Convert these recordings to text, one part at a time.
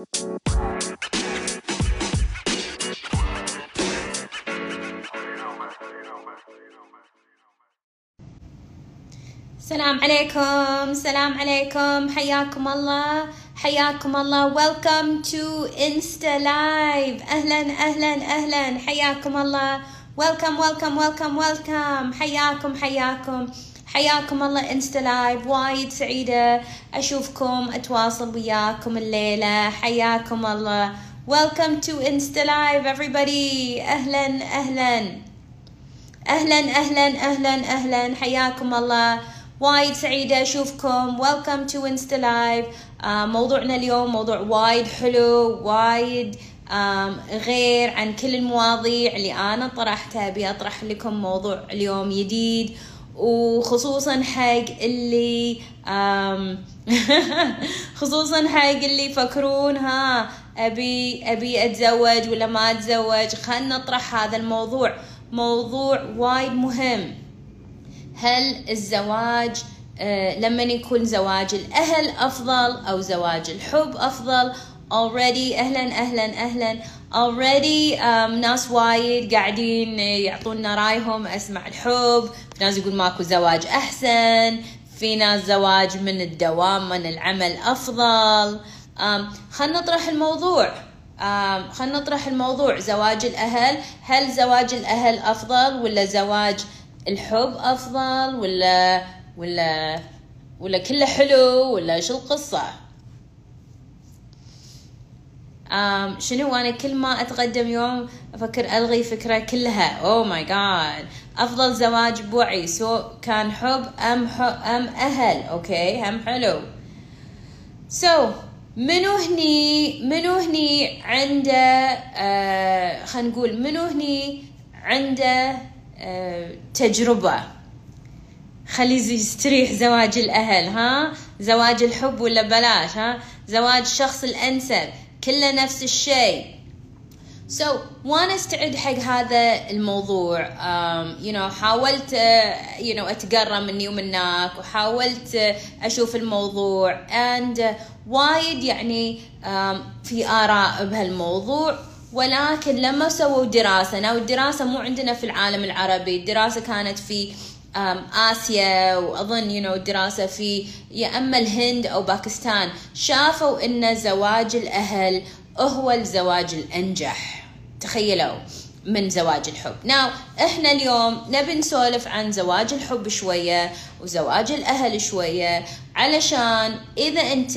السلام عليكم السلام عليكم حياكم الله حياكم الله. Welcome to Insta Live. أهلا أهلا أهلا. حياكم الله. Welcome welcome welcome welcome. حياكم حياكم. حياكم الله Insta Live وايد سعيدة أشوفكم أتواصل وياكم الليلة. حياكم الله. Welcome to Insta Live everybody. أهلا أهلا. أهلا أهلا أهلا أهلا. حياكم الله. وايد سعيدة welcome to Insta Live آه موضوعنا اليوم موضوع وايد حلو وايد غير عن كل المواضيع اللي أنا طرحتها أبي أطرح لكم موضوع اليوم جديد وخصوصا حق اللي خصوصا حق اللي يفكرون ها أبي أبي أتزوج ولا ما أتزوج. خلنا نطرح هذا الموضوع. موضوع وايد مهم. هل الزواج آه لما يكون زواج الأهل أفضل أو زواج الحب أفضل؟ Already أهلا أهلا أهلا. Already um, ناس وايد قاعدين يعطونا رأيهم أسمع الحب. في ناس يقول ماكو زواج أحسن. في ناس زواج من الدوام من العمل أفضل. Um, خلنا نطرح الموضوع. Um, خلنا نطرح الموضوع. زواج الأهل هل زواج الأهل أفضل ولا زواج الحب أفضل ولا ولا ولا كله حلو ولا شو القصة؟ شنو أنا كل ما أتقدم يوم أفكر ألغي فكرة كلها. oh my God أفضل زواج بوعي. سواء كان حب أم حب أم أهل. okay هم حلو. so so, منو هني منو هني عنده آه خلينا نقول منو هني عنده آه تجربة؟ خلي يستريح زواج الأهل ها؟ زواج الحب ولا بلاش ها؟ زواج الشخص الأنسب. كله نفس الشيء. So وأنا استعد حق هذا الموضوع. Um, you know حاولت uh, you know اتقرا مني ومنك وحاولت uh, أشوف الموضوع. And uh, وايد يعني um, في آراء بهالموضوع. ولكن لما سووا دراسة ناو الدراسة مو عندنا في العالم العربي. الدراسة كانت في آسيا وأظن يو you know دراسة في يا أما الهند أو باكستان شافوا أن زواج الأهل هو الزواج الأنجح. تخيلوا. من زواج الحب. ناو إحنا اليوم نبي نسولف عن زواج الحب شوية وزواج الأهل شوية علشان إذا أنت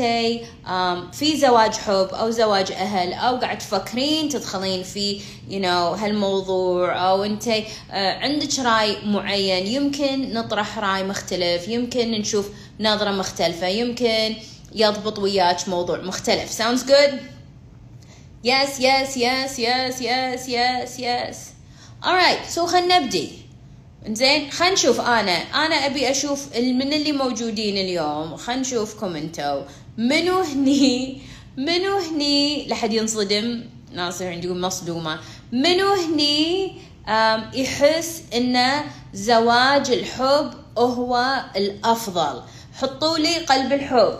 في زواج حب أو زواج أهل أو قاعد تفكرين تدخلين في you know هالموضوع أو أنت عندك رأي معين يمكن نطرح رأي مختلف يمكن نشوف نظرة مختلفة يمكن يضبط وياك موضوع مختلف. Sounds good? Yes, yes, yes, yes, yes, yes, yes. Alright, so خلنا نبدي. زين خلينا نشوف أنا. أنا أبي أشوف من اللي موجودين اليوم. خلينا نشوفكم انتو منو هني؟ منو هني؟ لحد ينصدم. ناصر عندي مصدومة. منو هني؟ يحس إن زواج الحب هو الأفضل. حطوا لي قلب الحب.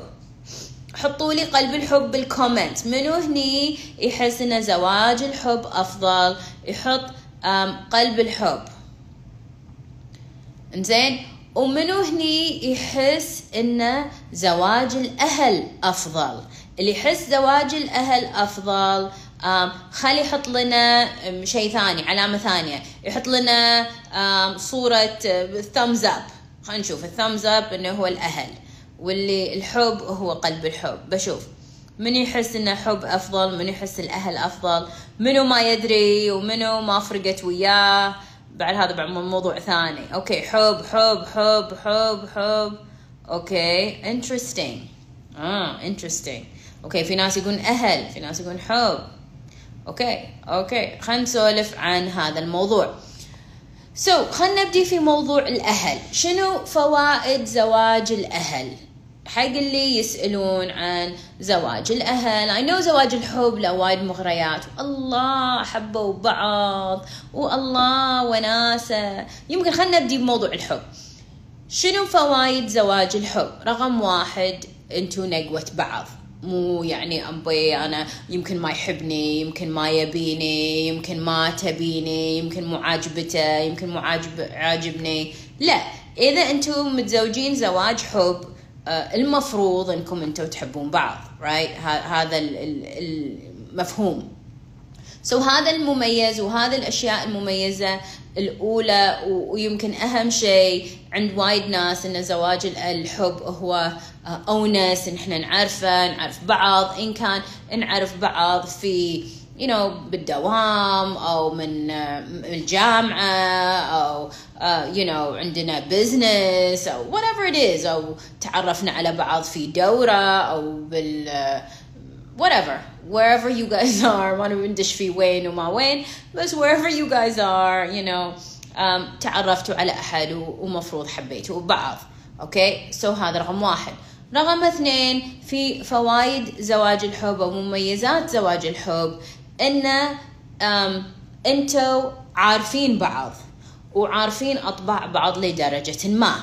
حطوا لي قلب الحب بالكومنت منو هني يحس ان زواج الحب أفضل؟ يحط قلب الحب. إنزين؟ ومنو هني يحس ان زواج الأهل أفضل؟ اللي يحس زواج الأهل أفضل خلي يحط لنا شيء ثاني علامة ثانية. يحط لنا صورة thumbs up خلينا نشوف. ال thumbs up إنه هو الأهل. واللي الحب هو قلب الحب. بشوف من يحس انه حب أفضل؟ من يحس الأهل أفضل؟ منو ما يدري ومنو ما فرقت وياه؟ بعد هذا بعد موضوع ثاني. okay حب حب حب حب حب. okay interesting. آه interesting. okay في ناس يقولون أهل في ناس يقولون حب. okay okay. خلينا نسولف عن هذا الموضوع. so so, خلينا نبدي في موضوع الأهل. شنو فوائد زواج الأهل؟ حق اللي يسألون عن زواج الأهل. I know زواج الحب له وايد مغريات. الله حبوا بعض. والله وناسة. يمكن خلنا نبدي بموضوع الحب. شنو فوائد زواج الحب؟ رقم واحد انتو نقوة بعض. مو يعني أبي أنا يمكن ما يحبني يمكن ما يبيني يمكن ما تبيني يمكن مو عاجبته يمكن مو عاجب عاجبني. لا إذا أنتم متزوجين زواج حب المفروض أنكم أنتم تحبون بعض right هذا المفهوم. سو so هذا المميز وهذا الأشياء المميزة الأولى ويمكن أهم شيء عند وايد ناس إن زواج الحب هو آه، اونس إن إحنا نعرفه نعرف بعض. إن كان نعرف بعض في you know بالدوام أو من آه، الجامعة أو uh, you know عندنا business أو whatever it is أو تعرفنا على بعض في دورة أو بال whatever. Wherever you guys are ما ندش في وين وما وين بس wherever you guys are you know um, تعرفتوا على أحد ومفروض حبيتوا بعض. okay so so هذا رقم واحد. رقم اثنين في فوائد زواج الحب أو مميزات زواج الحب. إن أنتوا عارفين بعض وعارفين أطباع بعض لدرجة ما.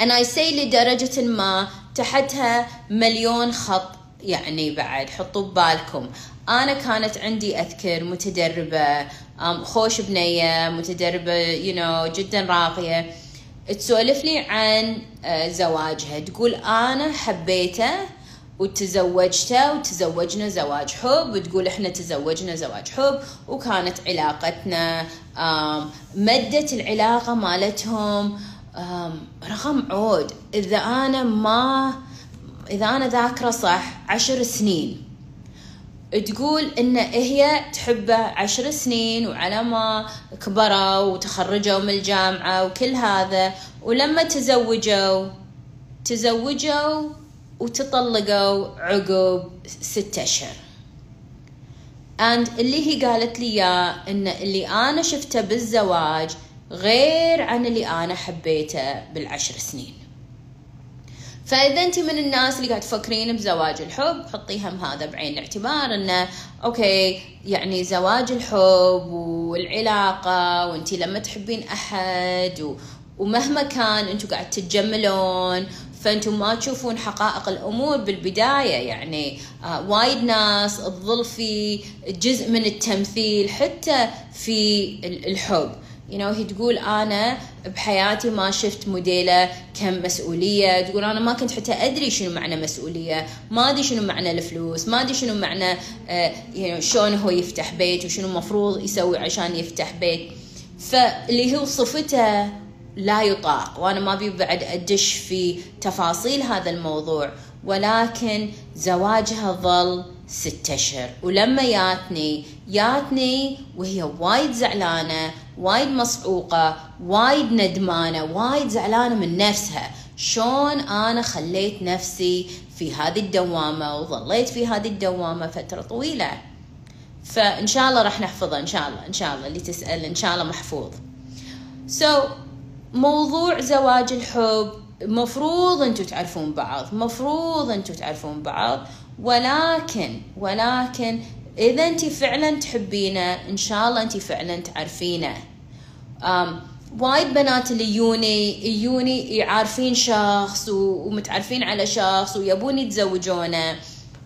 I say لدرجة ما تحتها مليون خط يعني بعد حطوا ببالكم. أنا كانت عندي أذكر متدربة خوش بنية متدربة يو you know, جدا راقية. تسولف لي عن آه، زواجها. تقول أنا حبيته وتزوجته وتزوجنا زواج حب وتقول إحنا تزوجنا زواج حب وكانت علاقتنا مدة العلاقة مالتهم رقم عود. إذا أنا ما إذا أنا ذاكرة صح عشر سنين. تقول إن هي تحبه عشر سنين وعلى ما كبروا وتخرجوا من الجامعة وكل هذا. ولما تزوجوا تزوجوا وتطلقوا عقب ستة أشهر. And اللي هي قالت لي يا إن اللي أنا شفته بالزواج غير عن اللي أنا حبيته بالعشر سنين. فإذا أنت من الناس اللي قاعد تفكرين بزواج الحب حطي هم هذا بعين الاعتبار إنه أوكي يعني زواج الحب والعلاقة وأنت لما تحبين أحد و ومهما كان أنتم قاعد تتجملون فأنتم ما تشوفون حقائق الأمور بالبداية يعني آه وايد ناس تظل في جزء من التمثيل حتى في الحب. You know هي تقول أنا بحياتي ما شفت موديلة كم مسؤولية. تقول أنا ما كنت حتى أدري شنو معنى مسؤولية. ما أدري شنو معنى الفلوس. ما أدري شنو معنى you know شلون هو يفتح بيت وشنو المفروض يسوي عشان يفتح بيت. فاللي هو صفته لا يطاق وأنا ما أبي بعد أدش في تفاصيل هذا الموضوع ولكن زواجها ظل ست أشهر. ولما ياتني ياتني وهي وايد زعلانة وايد مصعوقة وايد ندمانة وايد زعلانة من نفسها. شلون أنا خليت نفسي في هذه الدوامة وظليت في هذه الدوامة فترة طويلة؟ فإن شاء الله راح نحفظه إن شاء الله إن شاء الله اللي تسأل إن شاء الله محفوظ. So, موضوع زواج الحب مفروض أنتم تعرفون بعض مفروض أنتم تعرفون بعض ولكن ولكن إذا أنت فعلا تحبينه إن شاء الله أنت فعلا تعرفينه. وايد بنات اللي يوني يوني عارفين شخص ومتعرفين على شخص ويبون يتزوجونه.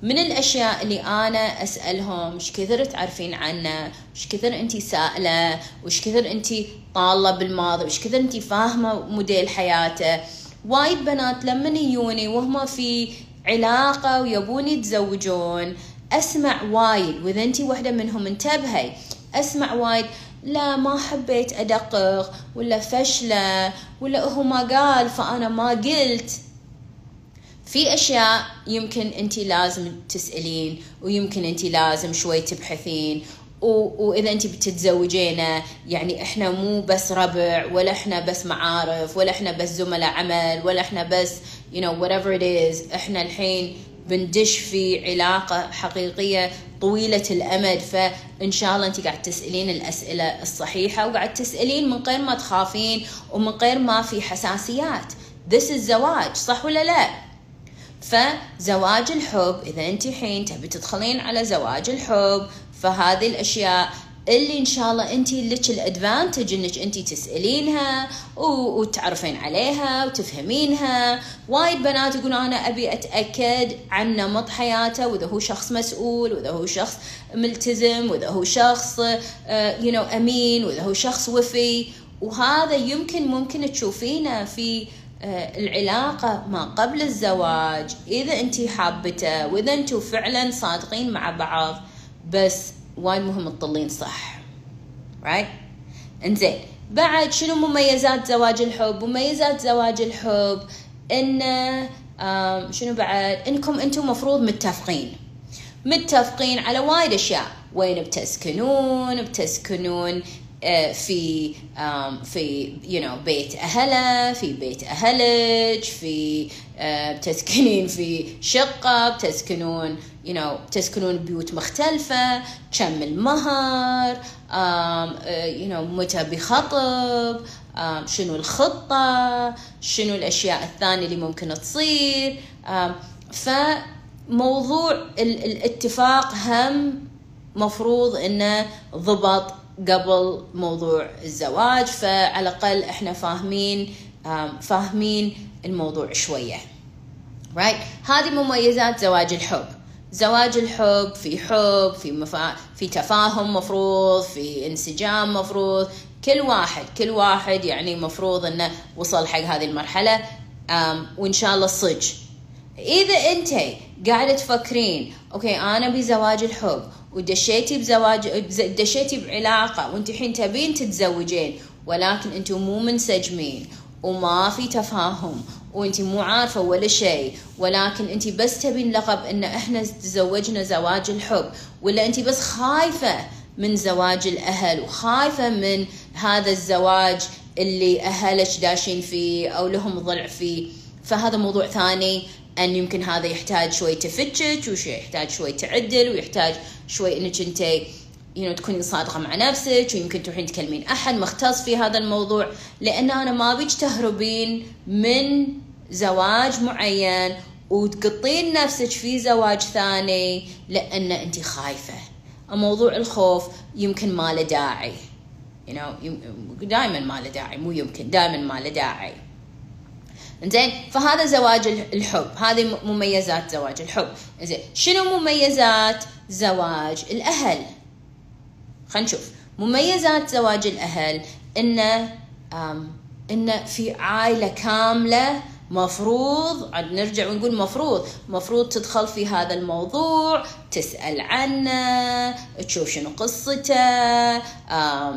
من الأشياء اللي أنا أسألهم إيش كثر تعرفين عنه؟ إيش كثر انت سائلة؟ وايش كثر انت طالة بالماضي؟ وايش كثر انت فاهمة موديل حياته؟ وايد بنات لما يجوني وهم في علاقة ويبون يتزوجون أسمع وايد وإذا أنت واحدة منهم انتبهي أسمع وايد لا ما حبيت أدقق ولا فشلة ولا هو ما قال فأنا ما قلت. في أشياء يمكن أنت لازم تسألين ويمكن أنت لازم شوي تبحثين وإذا انت بتتزوجينا يعني إحنا مو بس ربع ولا إحنا بس معارف ولا إحنا بس زملاء عمل ولا إحنا بس you know whatever it is إحنا الحين بندش في علاقة حقيقية طويلة الأمد فإن شاء الله أنت قاعد تسألين الأسئلة الصحيحة وقاعد تسألين من غير ما تخافين ومن غير ما في حساسيات This is زواج صح ولا لا؟ فزواج الحب إذا أنت حين تبي تدخلين على زواج الحب فهذه الأشياء اللي إن شاء الله أنت لك الأدفانتج إنك أنت تسألينها وتعرفين عليها وتفهمينها. وايد بنات يقولون أنا أبي أتأكد عن نمط حياته وإذا هو شخص مسؤول وإذا هو شخص ملتزم وإذا هو شخص يو uh, نو أمين وإذا هو شخص وفي. وهذا يمكن ممكن تشوفينه في آه، العلاقة ما قبل الزواج. إذا أنت حابته وإذا أنتم فعلا صادقين مع بعض بس وايد مهم تطلين صح. Right إنزين. بعد شنو مميزات زواج الحب؟ مميزات زواج الحب انه شنو بعد؟ إنكم أنتم مفروض متفقين. متفقين على وايد أشياء. وين بتسكنون؟ بتسكنون آه، في في you know بيت اهله في بيت أهلك في آه، بتسكنين في شقة بتسكنون you know بتسكنون بيوت مختلفة كم المهر you know متى بخطب شنو الخطة شنو الأشياء الثانية اللي ممكن تصير فموضوع الاتفاق هم مفروض إنه ضبط قبل موضوع الزواج فعلى الأقل إحنا فاهمين فاهمين الموضوع شوية. Right هذه مميزات زواج الحب. زواج الحب في حب في مفا... في تفاهم مفروض في انسجام مفروض. كل واحد كل واحد يعني مفروض إنه وصل حق هذه المرحلة وإن شاء الله صج إذا أنت قاعدة تفكرين أوكي أنا بزواج الحب ودشيتي بزواج دشيتي بعلاقة وانت الحين تبين تتزوجين ولكن أنتم مو منسجمين وما في تفاهم وانت مو عارفة ولا شيء ولكن انت بس تبين لقب إن إحنا تزوجنا زواج الحب ولا انت بس خايفة من زواج الأهل وخايفة من هذا الزواج اللي أهلك داشين فيه أو لهم ضلع فيه. فهذا موضوع ثاني. أن يمكن هذا يحتاج شوي تفتش وشوي يحتاج شوي تعدل ويحتاج شوي إنك أنت يو تكوني صادقة مع نفسك ويمكن تروحين تكلمين أحد مختص في هذا الموضوع. لأن أنا ما بيك تهربين من زواج معين وتقطين نفسك في زواج ثاني لأن أنت خايفة. موضوع الخوف يمكن ما له داعي. You know دائما ما له داعي مو يمكن دائما ما له داعي. زين؟ فهذا زواج الحب. هذه مميزات زواج الحب. زين شنو مميزات زواج الأهل؟ خلينا نشوف. مميزات زواج الأهل إنه إنه في عائلة كاملة مفروض عاد نرجع ونقول مفروض. مفروض تدخل في هذا الموضوع تسأل عنه تشوف شنو قصته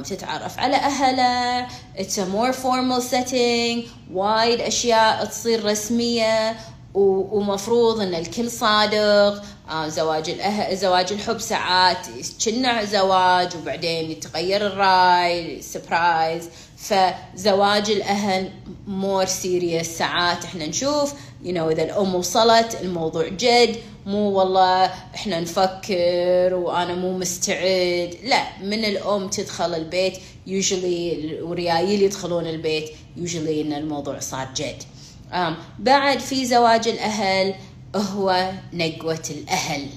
تتعرف على أهله. It's a more formal setting وايد أشياء تصير رسمية ومفروض إن الكل صادق. زواج الأه... زواج الحب ساعات كنا زواج وبعدين يتغير الرأي surprise فزواج الأهل more serious ساعات إحنا نشوف you know إذا الأم وصلت الموضوع جد مو والله إحنا نفكر وأنا مو مستعد. لا من الأم تدخل البيت usually وريايل يدخلون البيت usually إن الموضوع صار جد. بعد في زواج الأهل هو نقوة الأهل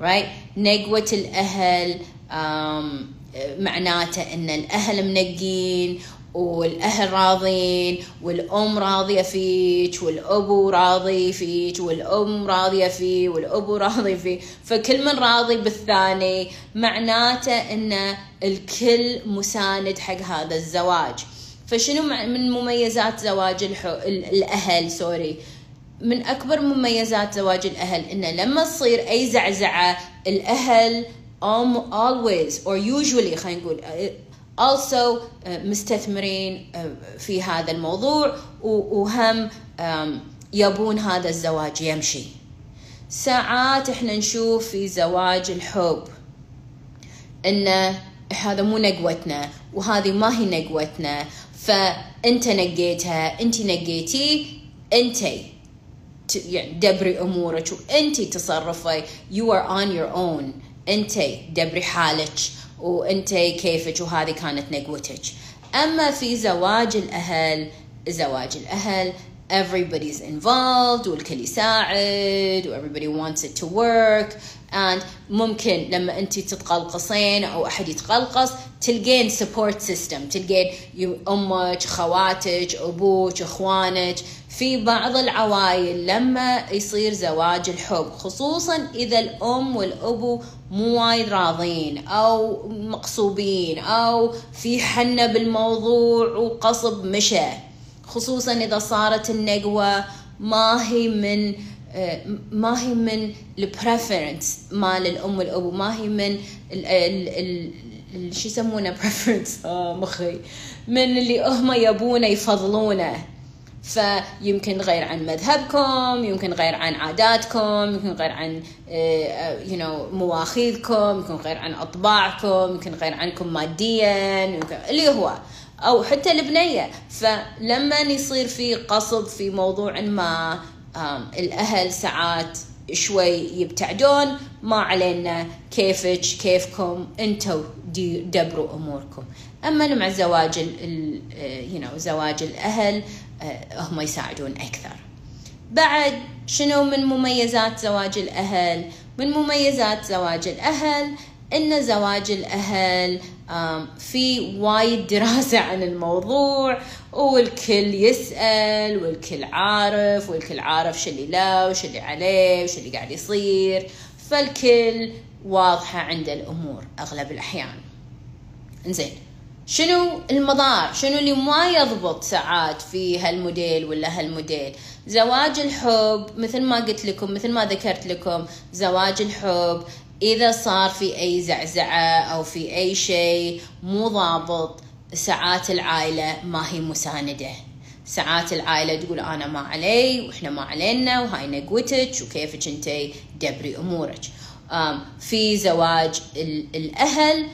right نقوة الأهل um, معناته إن الأهل منقين والأهل راضين والأم راضية فيك والأبو راضي فيك والأم راضية فيه والأبو راضي فيه فكل من راضي بالثاني معناته إن الكل مساند حق هذا الزواج. فشنو من مميزات زواج الحو... الأهل سوري. من أكبر مميزات زواج الأهل انه لما تصير أي زعزعة الأهل always or usually خلينا نقول also uh, مستثمرين uh, في هذا الموضوع وهم um, يبون هذا الزواج يمشي. ساعات إحنا نشوف في زواج الحب إن هذا مو نقوتنا وهذه ما هي نقوتنا فأنت نقيتها أنت نقيتي انت يعني دبري أمورك وانت تصرفي you are on your own. انت دبري حالك وانت كيفك وهذه كانت نقوتك. أما في زواج الأهل زواج الأهل everybody's involved والكل يساعد و everybody wants it to work. And ممكن لما انت تتقلقصين أو أحد يتقلقص تلقين support system تلقين أمك خواتك أبوك إخوانك في بعض العوائل لما يصير زواج الحب خصوصا إذا الأم والأبو مو وايد راضين أو مقصوبين أو في حنه بالموضوع وقصب مشى. خصوصا إذا صارت النقوة ما هي من ما هي من ال preference مال الأم والأبو ما هي من ال ال ال شو يسمونه preference آه مخي. من اللي هم يبونه يفضلونه. فيمكن غير عن مذهبكم يمكن غير عن عاداتكم يمكن غير عن you know مواخيذكم يمكن غير عن أطباعكم يمكن غير عنكم ماديا يمكن اللي هو. أو حتى البنية. فلما يصير في قصد في موضوع ما الأهل ساعات شوي يبتعدون. ما علينا كيفك كيفكم؟ أنتوا دبروا أموركم. أما مع زواج ال يو نو زواج الأهل هم يساعدون أكثر. بعد شنو من مميزات زواج الأهل؟ من مميزات زواج الأهل إن زواج الأهل في وايد دراسة عن الموضوع والكل يسأل والكل عارف والكل عارف شو اللي لا وش اللي عليه وش اللي قاعد يصير. فالكل واضحة عند الأمور أغلب الأحيان. إنزين شنو المضار؟ شنو اللي ما يضبط ساعات في هالموديل ولا هالموديل؟ زواج الحب مثل ما قلت لكم مثل ما ذكرت لكم زواج الحب إذا صار في أي زعزعة أو في أي شيء مو ضابط ساعات العائلة ما هي مساندة. ساعات العائلة تقول أنا ما علي وإحنا ما علينا وهاي نقوتك وكيفك أنتي دبري أمورك. في زواج الأهل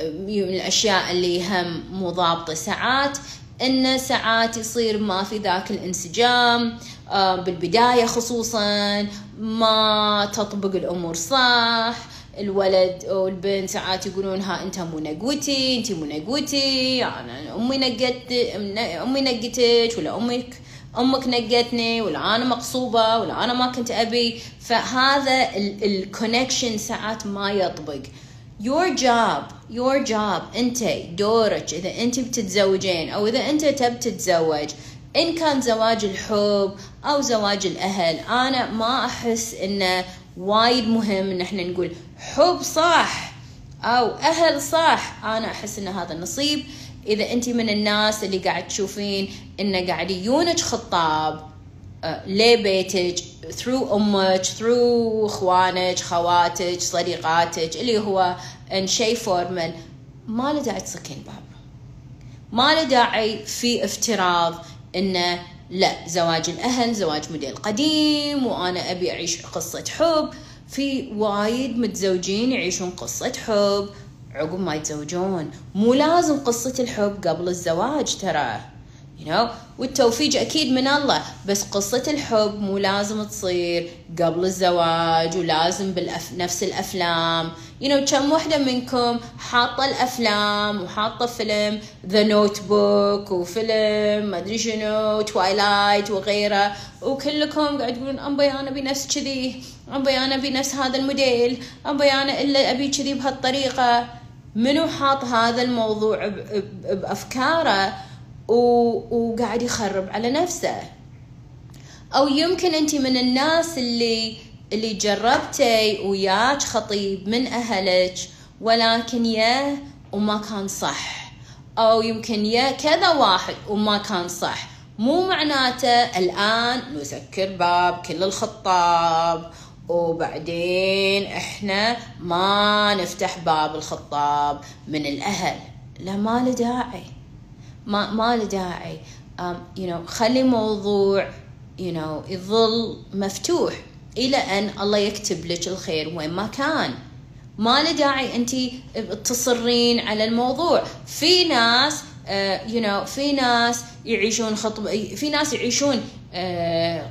من الأشياء اللي هم مو ضابطة ساعات إن ساعات يصير ما في ذاك الانسجام بالبداية خصوصا ما تطبق الأمور صح الولد أو البنت ساعات يقولون ها أنت مو نقوتي أنت مو نقوتي أنا أمي نقت أمي نقتك ولا أمك أمك نقتني ولا أنا مقصوبة ولا أنا ما كنت أبي. فهذا الكونكشن ساعات ما يطبق. Your job your job انت دورك. إذا انت بتتزوجين أو إذا انت تب تتزوج إن كان زواج الحب أو زواج الأهل أنا ما أحس انه وايد مهم ان إحنا نقول حب صح أو أهل صح. أنا أحس إن هذا النصيب إذا انت من الناس اللي قاعد تشوفين انه قاعد يجونك خطاب لبيتك through أمك through إخوانك خواتك صديقاتك اللي هو ان شيء formal ما له داعي تسكين باب. ما له داعي في افتراض إنه لا زواج الأهل زواج موديل قديم وأنا أبي أعيش قصة حب. في وايد متزوجين يعيشون قصة حب. عقب ما يتزوجون. مو لازم قصة الحب قبل الزواج ترى. You know? والتوفيق أكيد من الله بس قصة الحب مو لازم تصير. قبل الزواج ولازم بنفس الأفلام you know كم وحدة منكم حاطة الأفلام وحاطة فيلم The Notebook وفيلم ما أدري شنو Twilight وغيره وكلكم قاعد تقولون أبي أنا أبي نفس كذي أبي أنا أبي نفس هذا الموديل أبي أنا إلا أبي كذي بهالطريقة منو حاط هذا الموضوع بأفكاره وقاعد يخرب على نفسه. أو يمكن أنت من الناس اللي اللي جربتي وياك خطيب من أهلك ولكن يا وما كان صح. أو يمكن يا كذا واحد وما كان صح. مو معناته الآن نسكر باب كل الخطاب وبعدين إحنا ما نفتح باب الخطاب من الأهل. لا ما له داعي. ما ما له داعي. Um, you know خلي موضوع you know يظل مفتوح. إلى أن الله يكتب لك الخير وين ما كان. ما له داعي انت تصرين على الموضوع. في ناس uh, you know في ناس يعيشون خطب في ناس يعيشون uh,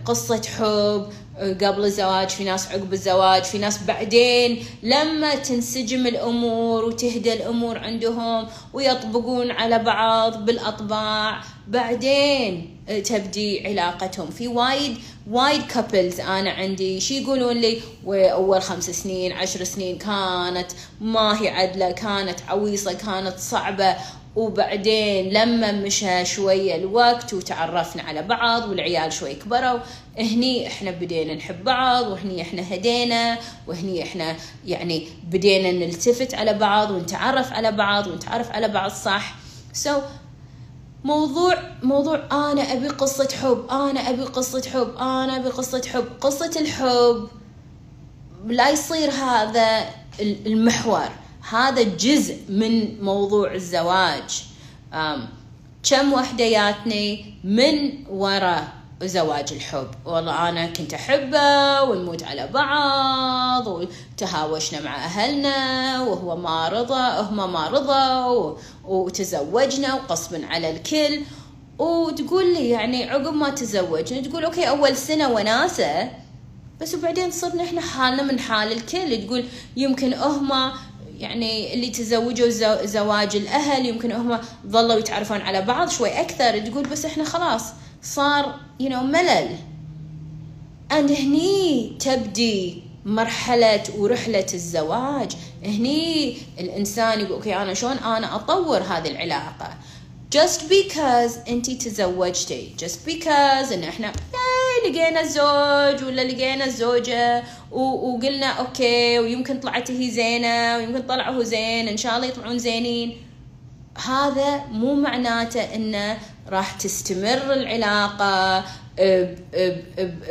قصة حب قبل الزواج في ناس عقب الزواج في ناس بعدين. لما تنسجم الأمور وتهدى الأمور عندهم ويطبقون على بعض بالأطباع بعدين تبدي علاقتهم. في وايد وايد كابلز أنا عندي. شي يقولون لي أول خمس سنين عشر سنين كانت ما هي عدلة كانت عويصة كانت صعبة. وبعدين لما مشى شوية الوقت وتعرفنا على بعض والعيال شوي كبروا هني إحنا بدينا نحب بعض وهني إحنا هدينا وهني إحنا يعني بدينا نلتفت على بعض ونتعرف على بعض ونتعرف على بعض صح؟ So موضوع موضوع أنا أبي قصة حب أنا أبي قصة حب أنا أبي قصة حب قصة الحب لا يصير هذا المحور. هذا جزء من موضوع الزواج. كم ياتني من وراء زواج الحب. والله أنا كنت أحبه ونموت على بعض وتهاوشنا مع أهلنا وهو ما رضى هم ما رضوا وتزوجنا وقصبا على الكل. وتقول لي يعني عقب ما تزوجنا تقول أوكي أول سنة وناسة بس وبعدين صرنا إحنا حالنا من حال الكل. تقول يمكن هم يعني اللي تزوجوا زواج الأهل يمكن هم ظلوا يتعرفون على بعض شوي أكثر تقول بس إحنا خلاص صار you know ملل. And هني تبدي مرحلة ورحلة الزواج. هني الإنسان يقول okay أنا شلون أنا أطور هذه العلاقة؟ Just because أنتي تزوجتي. Just because إن إحنا لقينا الزوج ولا لقينا الزوجة وقلنا okay ويمكن طلعت هي زينة ويمكن طلع هو زين إن شاء الله يطلعون زينين. هذا مو معناته إنه راح تستمر العلاقة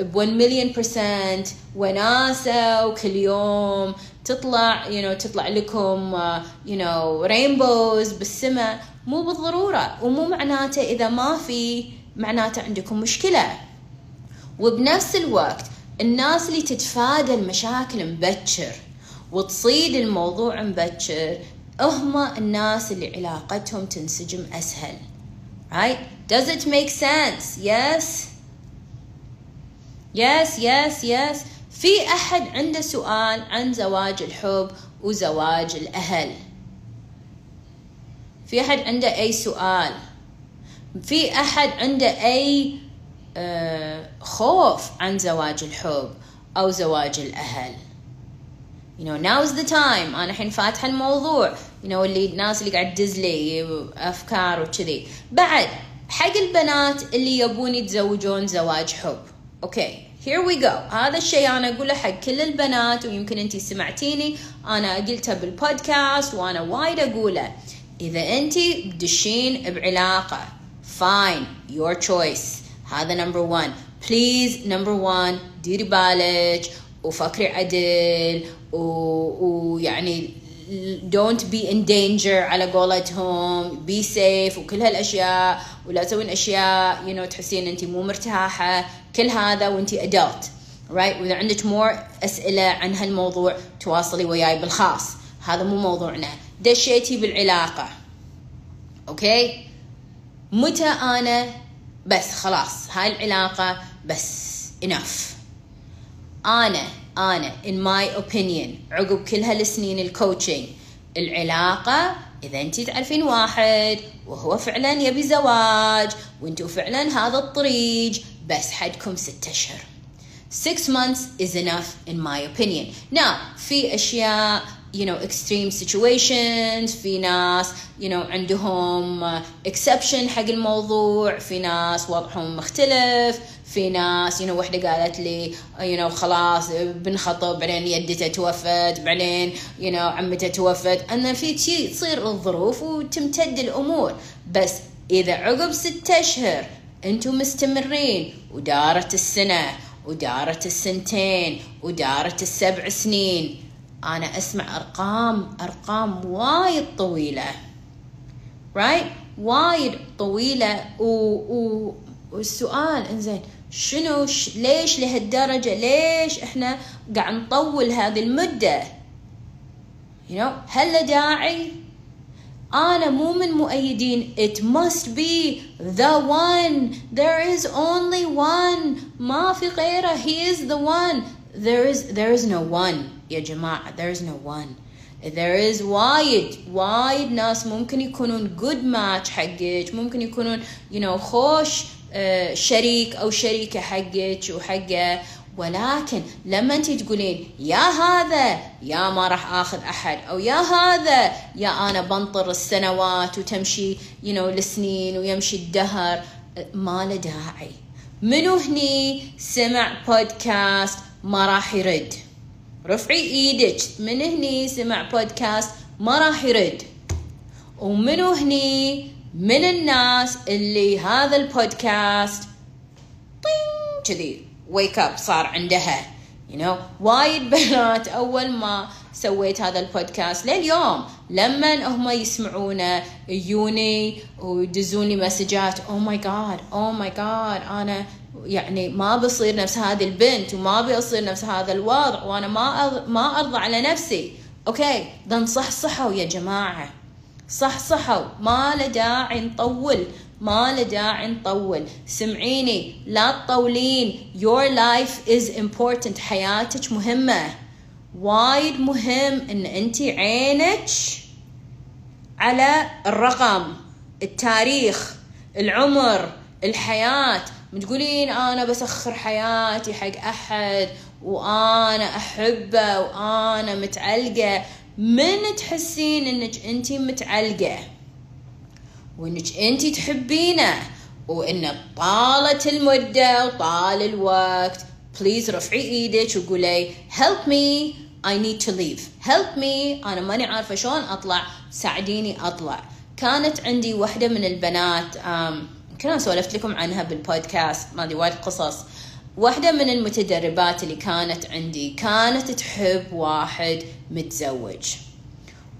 ب 1 مليون percent وناسة وكل يوم تطلع you know, تطلع لكم you know, رينبوز بالسماء مو بالضرورة ومو معناته إذا ما في معناته عندكم مشكلة. وبنفس الوقت الناس اللي تتفادى المشاكل مبكر وتصيد الموضوع مبكر هم الناس اللي علاقتهم تنسجم أسهل. Right? Does it make sense? Yes. Yes yes yes. في أحد عنده سؤال عن زواج الحب وزواج الأهل. في أحد عنده أي سؤال؟ في أحد عنده أي خوف عن زواج الحب أو زواج الأهل. You know now's the time. أنا الحين فاتحة الموضوع. You know اللي الناس اللي قاعد تدز لي أفكار وكذي. بعد حق البنات اللي يبون يتزوجون زواج حب. okay here we go. هذا الشيء أنا أقوله حق كل البنات ويمكن انت سمعتيني. أنا قلته بالبودكاست وأنا وايد أقوله. إذا انت بدشين بعلاقة fine. Your choice. هذا number 1 please number 1 ديري بالك وفكري عدل ويعني don't be in danger على قولتهم be safe وكل هالأشياء ولا تسوين أشياء you know تحسين انت مو مرتاحة. كل هذا وانت adult right وإذا عندك more أسئلة عن هالموضوع تواصلي وياي بالخاص. هذا مو موضوعنا. دشيتي بالعلاقة. okay okay? متى أنا بس خلاص هاي العلاقة بس enough. أنا أنا in my opinion عقب كل هالسنين الكوتشنج العلاقة إذا أنت تعرفين واحد وهو فعلا يبي زواج وأنتوا فعلا هذا الطريق بس حدكم ستة أشهر. Six months is enough in my opinion. Now في أشياء you know extreme situations. في ناس you know عندهم exception حق الموضوع. في ناس وضعهم مختلف. في ناس you know وحدة قالت لي you know خلاص بنخطب بعدين يدته توفت بعدين you know عمته توفت. ان في شيء تصير الظروف وتمتد الأمور. بس إذا عقب ستة أشهر أنتم مستمرين. ودارت السنة. ودارت السنتين. ودارت السبع سنين. أنا أسمع أرقام أرقام وايد طويلة. Right? وايد طويلة. و... و... والسؤال إنزين شنو ش... ليش لهالدرجة؟ ليش إحنا قاعد نطول هذه المدة؟ You know هل داعي؟ أنا مو من مؤيدين. It must be the one. There is only one. ما في غيره. He is the one. There is there is no one يا جماعة. There is no one. There is وايد وايد ناس ممكن يكونون good match حقك ممكن يكونون you know خوش آه، شريك أو شريكة حقك وحقه. ولكن لما انت تقولين يا هذا يا ما راح آخذ أحد أو يا هذا يا أنا بنطر السنوات وتمشي you know السنين ويمشي الدهر. ما له داعي. منو هني سمع بودكاست ما راح يرد رفعي إيدك. من هني سمع بودكاست ما راح يرد ومنو هني من الناس اللي هذا البودكاست. طين كذي. wake up صار عندها. You know. وايد بنات أول ما سويت هذا البودكاست لليوم. لما هم يسمعونه يجوني ويدزون لي مسجات oh my god oh my god أنا يعني ما بصير نفس هذه البنت وما بيصير نفس هذا الوضع وأنا ما ما أرضى على نفسي. أوكي ده صحصحوا يا جماعة. صحصحوا. ما له داعي نطول ما له داعي نطول. سمعيني لا تطولين. Your life is important. حياتك مهمة. وايد مهم إن أنت عينك على الرقم التاريخ العمر الحياة. تقولين أنا بسخر حياتي حق أحد وأنا أحبه وأنا متعلقة. من تحسين إنك أنت متعلقة؟ وإنك أنت تحبينه. وإن طالت المدة وطال الوقت بليز رفعي إيدك وقولي help me. I need to leave. Help me. أنا ماني عارفة شلون أطلع. ساعديني أطلع. كانت عندي واحدة من البنات يمكن أنا سولفت لكم عنها بالبودكاست ما أدري وايد قصص. واحدة من المتدربات اللي كانت عندي كانت تحب واحد متزوج.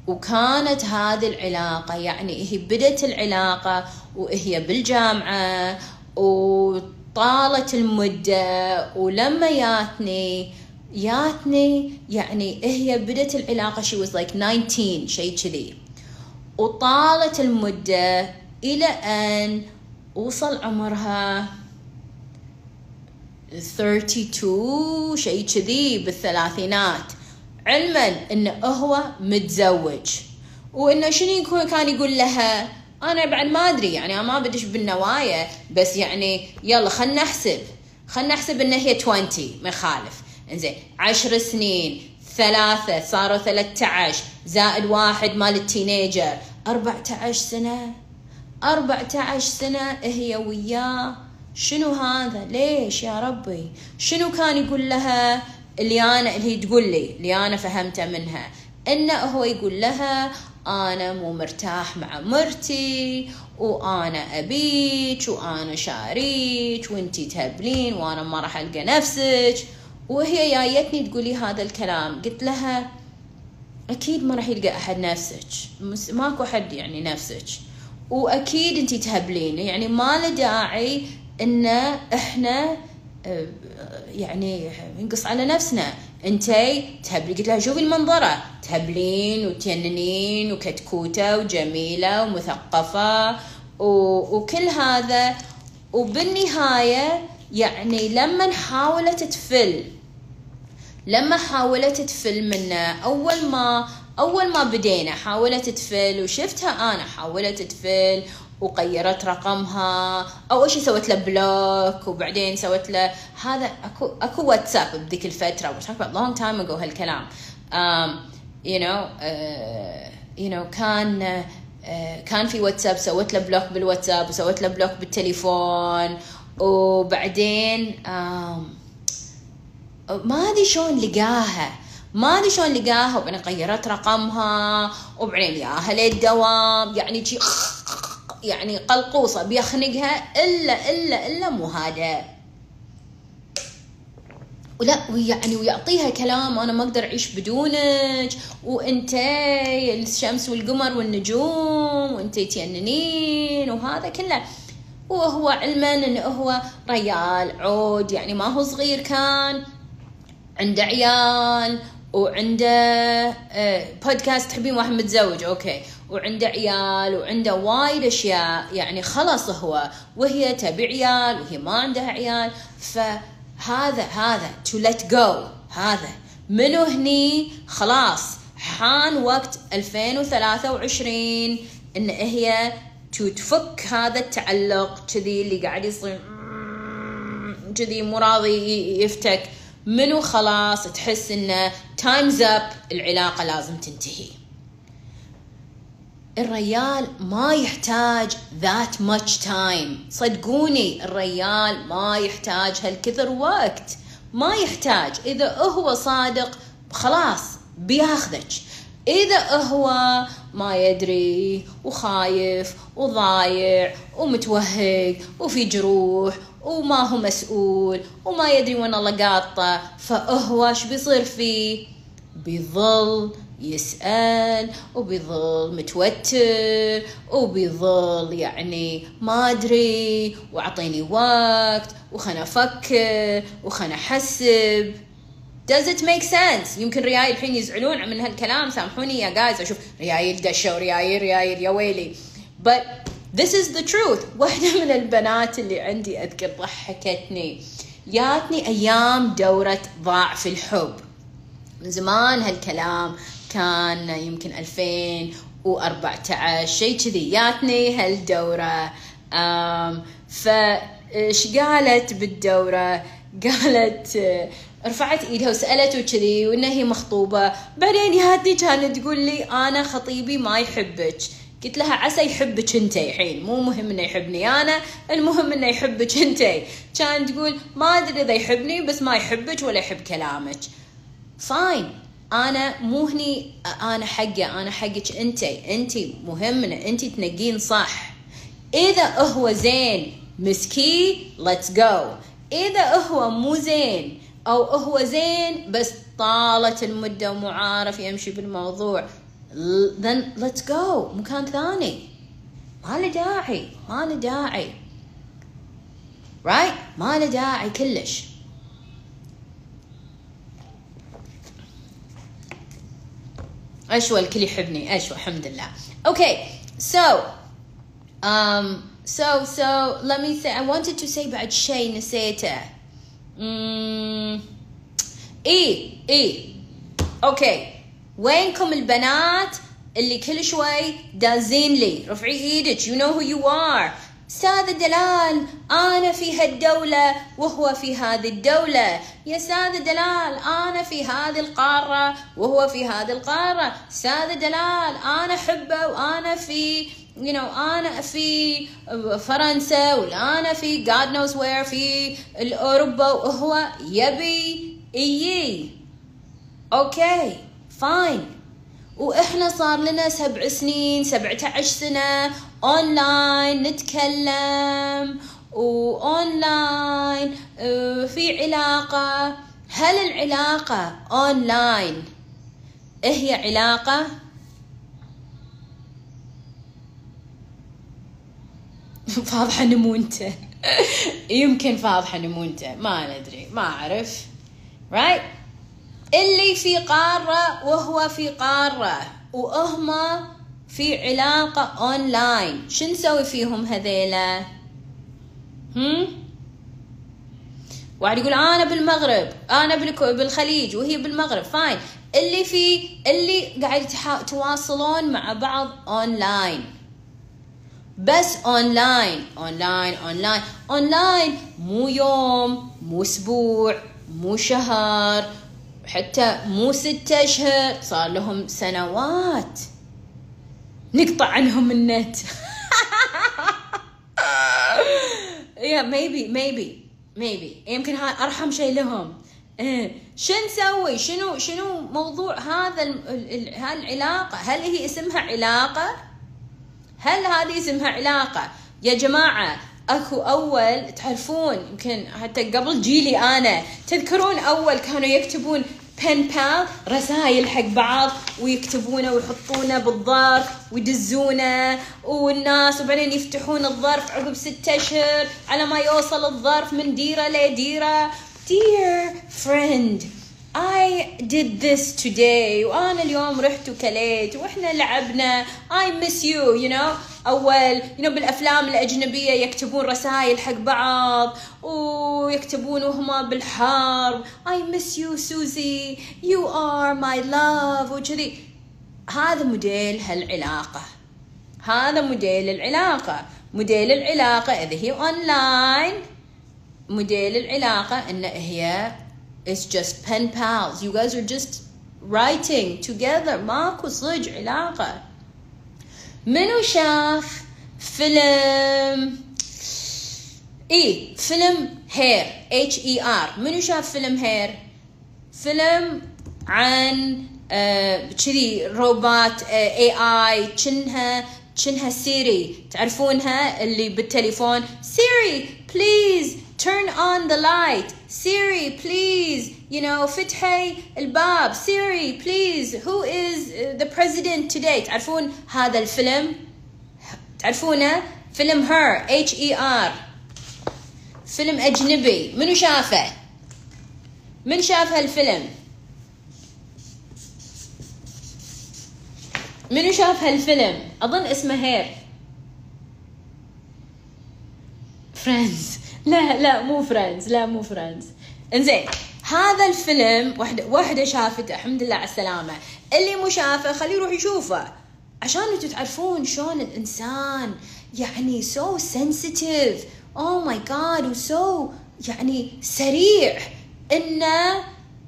وكانت هذه العلاقة يعني هي بدت العلاقة وهي بالجامعة وطالت المدة ولما ياتني ياتني يعني هي بدت العلاقة she was like 19 شيء كذي. وطالت المدة إلى أن وصل عمرها 32 شيء كذي بالثلاثينات. علما انه هو متزوج. وإنه شنو كان يقول لها؟ أنا بعد ما أدري يعني أنا ما بدش بالنوايا بس يعني يلا خلنا نحسب. خلنا نحسب انه هي 20 ما يخالف. إنزين 10 سنين ثلاثة صاروا 13 زائد واحد مال التينيجر 14 سنة. 14 سنة هي وياه. شنو هذا؟ ليش يا ربي؟ شنو كان يقول لها؟ اللي أنا اللي هي تقول لي اللي أنا فهمته منها. انه هو يقول لها أنا مو مرتاح مع مرتي وأنا أبيك وأنا شاريك وإنتي تهبلين وأنا ما راح ألقى نفسك. وهي جايتني تقولي هذا الكلام. قلت لها أكيد ما راح يلقى أحد نفسك. ماكو أحد يعني نفسك. وأكيد انتي تهبلين يعني ما له داعي إن إحنا آه، يعني ينقص على نفسنا. انتي تهبلي. قلت لها شوفي المنظرة. تهبلين وتجننين وكتكوتة وجميلة ومثقفة وكل هذا. وبالنهاية يعني لما حاولت تفل لما حاولت تفل منه أول ما أول ما بدينا حاولت تفل وشفتها أنا حاولت تفل وغيرت رقمها اول شيء سويت له block وبعدين سويت له هذا اكو أكو واتساب بذيك الفترة و it's about long time ago هالكلام. Um, you know uh, you know كان uh, كان في واتساب سويت له block بالواتساب وسويت له block بالتليفون وبعدين um, ما ادري شلون لقاها؟ ما ادري شلون لقاها؟ وبعدين غيرت رقمها وبعدين ياها للدوام يعني شي يعني قلقوصة بيخنقها إلا إلا إلا مو هذا. ولا ويعني ويعطيها كلام أنا ما أقدر أعيش بدونك وأنت الشمس والقمر والنجوم وأنت تيننين وهذا كله. وهو علما انه هو ريال عود يعني ما هو صغير كان. عنده عيال وعنده بودكاست آه، تحبين واحد متزوج أوكي. وعنده عيال وعنده وايد أشياء. يعني خلص هو وهي تبي عيال وهي ما عندها عيال. فهذا هذا to let go. هذا. منو هني؟ خلاص. حان وقت 2023 إن هي تفك هذا التعلق كذي اللي قاعد يصير كذي مو راضي يفتك. منو خلاص تحس إنه time's up العلاقة لازم تنتهي. الريال ما يحتاج that much time. صدقوني الريال ما يحتاج هالكثر وقت. ما يحتاج. إذا هو صادق خلاص بياخذك. إذا هو ما يدري وخايف وضايع ومتوهق وفي جروح وما هو مسؤول وما يدري وين الله قاطه. فهو شو بيصير فيه؟ بيظل يسأل وبيظل متوتر وبيظل يعني ما أدري وأعطيني وقت وخنا أفكر وخنا أحسب. Does it make sense؟ يمكن رياي الحين يزعلون من هالكلام سامحوني يا جايز أشوف رياي دشة ورياي رياي يا ويلي. But this is the truth. واحدة من البنات اللي عندي أذكر ضحكتني. جاتني أيام دورة ضعف الحب. من زمان هالكلام كان يمكن 2014 شيء كذي. جاتني هالدورة. فش قالت بالدورة؟ قالت رفعت إيدها وسالته كذي وإنها هي مخطوبة. بعدين يهدي كانت تقول لي أنا خطيبي ما يحبك. قلت لها عسى يحبك انت الحين. مو مهم إنه يحبني أنا المهم إنه يحبك انت. كانت تقول ما أدري إذا يحبني بس ما يحبك ولا يحب كلامك. فاين أنا مو هني أنا حقه أنا حقك أنت. أنت مهمنا أنت تنقين صح. إذا هو زين مسكي ليتس جو إذا هو مو زين أو هو زين بس طالت المدة ومو عارف يمشي بالموضوع. Then let's go. مكان ثاني ما له داعي ما له داعي right? ما له داعي كلش أشوى الكل يحبني أشوى الحمد لله okay so um so so let me say I wanted to say بعد شيء نسيته امم اي اي أوكي وينكم البنات اللي كل شوي دازين لي. رفعي إيدك. You know who you are. أستاذ دلال أنا في هالدولة وهو في هذه الدولة. يا أستاذ دلال أنا في هذه القارة وهو في هذه القارة. أستاذ دلال أنا احبه وأنا في you know أنا في فرنسا ولا أنا في God knows where في اوروبا وهو يبي يجي. okay fine. وإحنا صار لنا سبع سنين سبعة عشر سنة اونلاين نتكلم واونلاين آه، في علاقة. هل العلاقة اونلاين هي علاقة؟ فاضحة نمونته يمكن فاضحة نمونته ما ندري ما أعرف. Right? اللي في قارة وهو في قارة وهما في علاقة أونلاين شو نسوي فيهم هذيلا؟ هم؟ واحد يقول أنا بالمغرب أنا بالخليج وهي بالمغرب fine اللي في اللي قاعد تواصلون مع بعض أونلاين بس online online online online مو يوم مو أسبوع مو شهر. حتى مو ستة أشهر صار لهم سنوات. نقطع عنهم النت. yeah maybe maybe ميبي يمكن هاي أرحم شيء لهم. إيه. شو نسوي؟ شنو شنو موضوع هذا هالعلاقة؟ هل هي اسمها علاقة؟ هل هذه اسمها علاقة؟ يا جماعة أكو أول تعرفون يمكن حتى قبل جيلي أنا تذكرون أول كانوا يكتبون بن بال رسائل حق بعض ويكتبونه ويحطونه بالظرف ويدزونه والناس وبعدين يفتحون الظرف عقب ستة أشهر على ما يوصل الظرف من ديرة لديرة. Dear friend I did this today. وأنا اليوم رحت وكليت. وإحنا لعبنا. I miss you you know. أول you know بالأفلام الأجنبية يكتبون رسائل حق بعض. ويكتبون وهما بالحرب. I miss you Susie. You are my love. وكذي. هذا موديل هالعلاقة. هذا موديل العلاقة. مو دليل العلاقة إذا هي أونلاين موديل العلاقة إن هي it's just pen pals. You guys are just writing together. ماكو صج علاقة منو شاف فيلم اي فيلم هير اتش اي ار منو شاف فيلم Her فيلم عن كذي uh, روبوت AI كنها كنها Siri تعرفونها اللي بالتليفون Siri please turn on the light. Siri please you know فتحي الباب Siri please who is the president today? تعرفون هذا الفيلم؟ تعرفونه فيلم her H E R. فيلم أجنبي. منو شافه؟ من شاف هالفيلم؟ منو شاف هالفيلم؟ أظن اسمه Her. Friends لا لا مو Friends لا مو Friends إنزين هذا الفيلم وحدة وحدة شافته الحمد لله على السلامة. اللي مو شافه خليه يروح يشوفه. عشان أنتم تعرفون شلون الإنسان يعني so sensitive oh my god و so يعني سريع إنه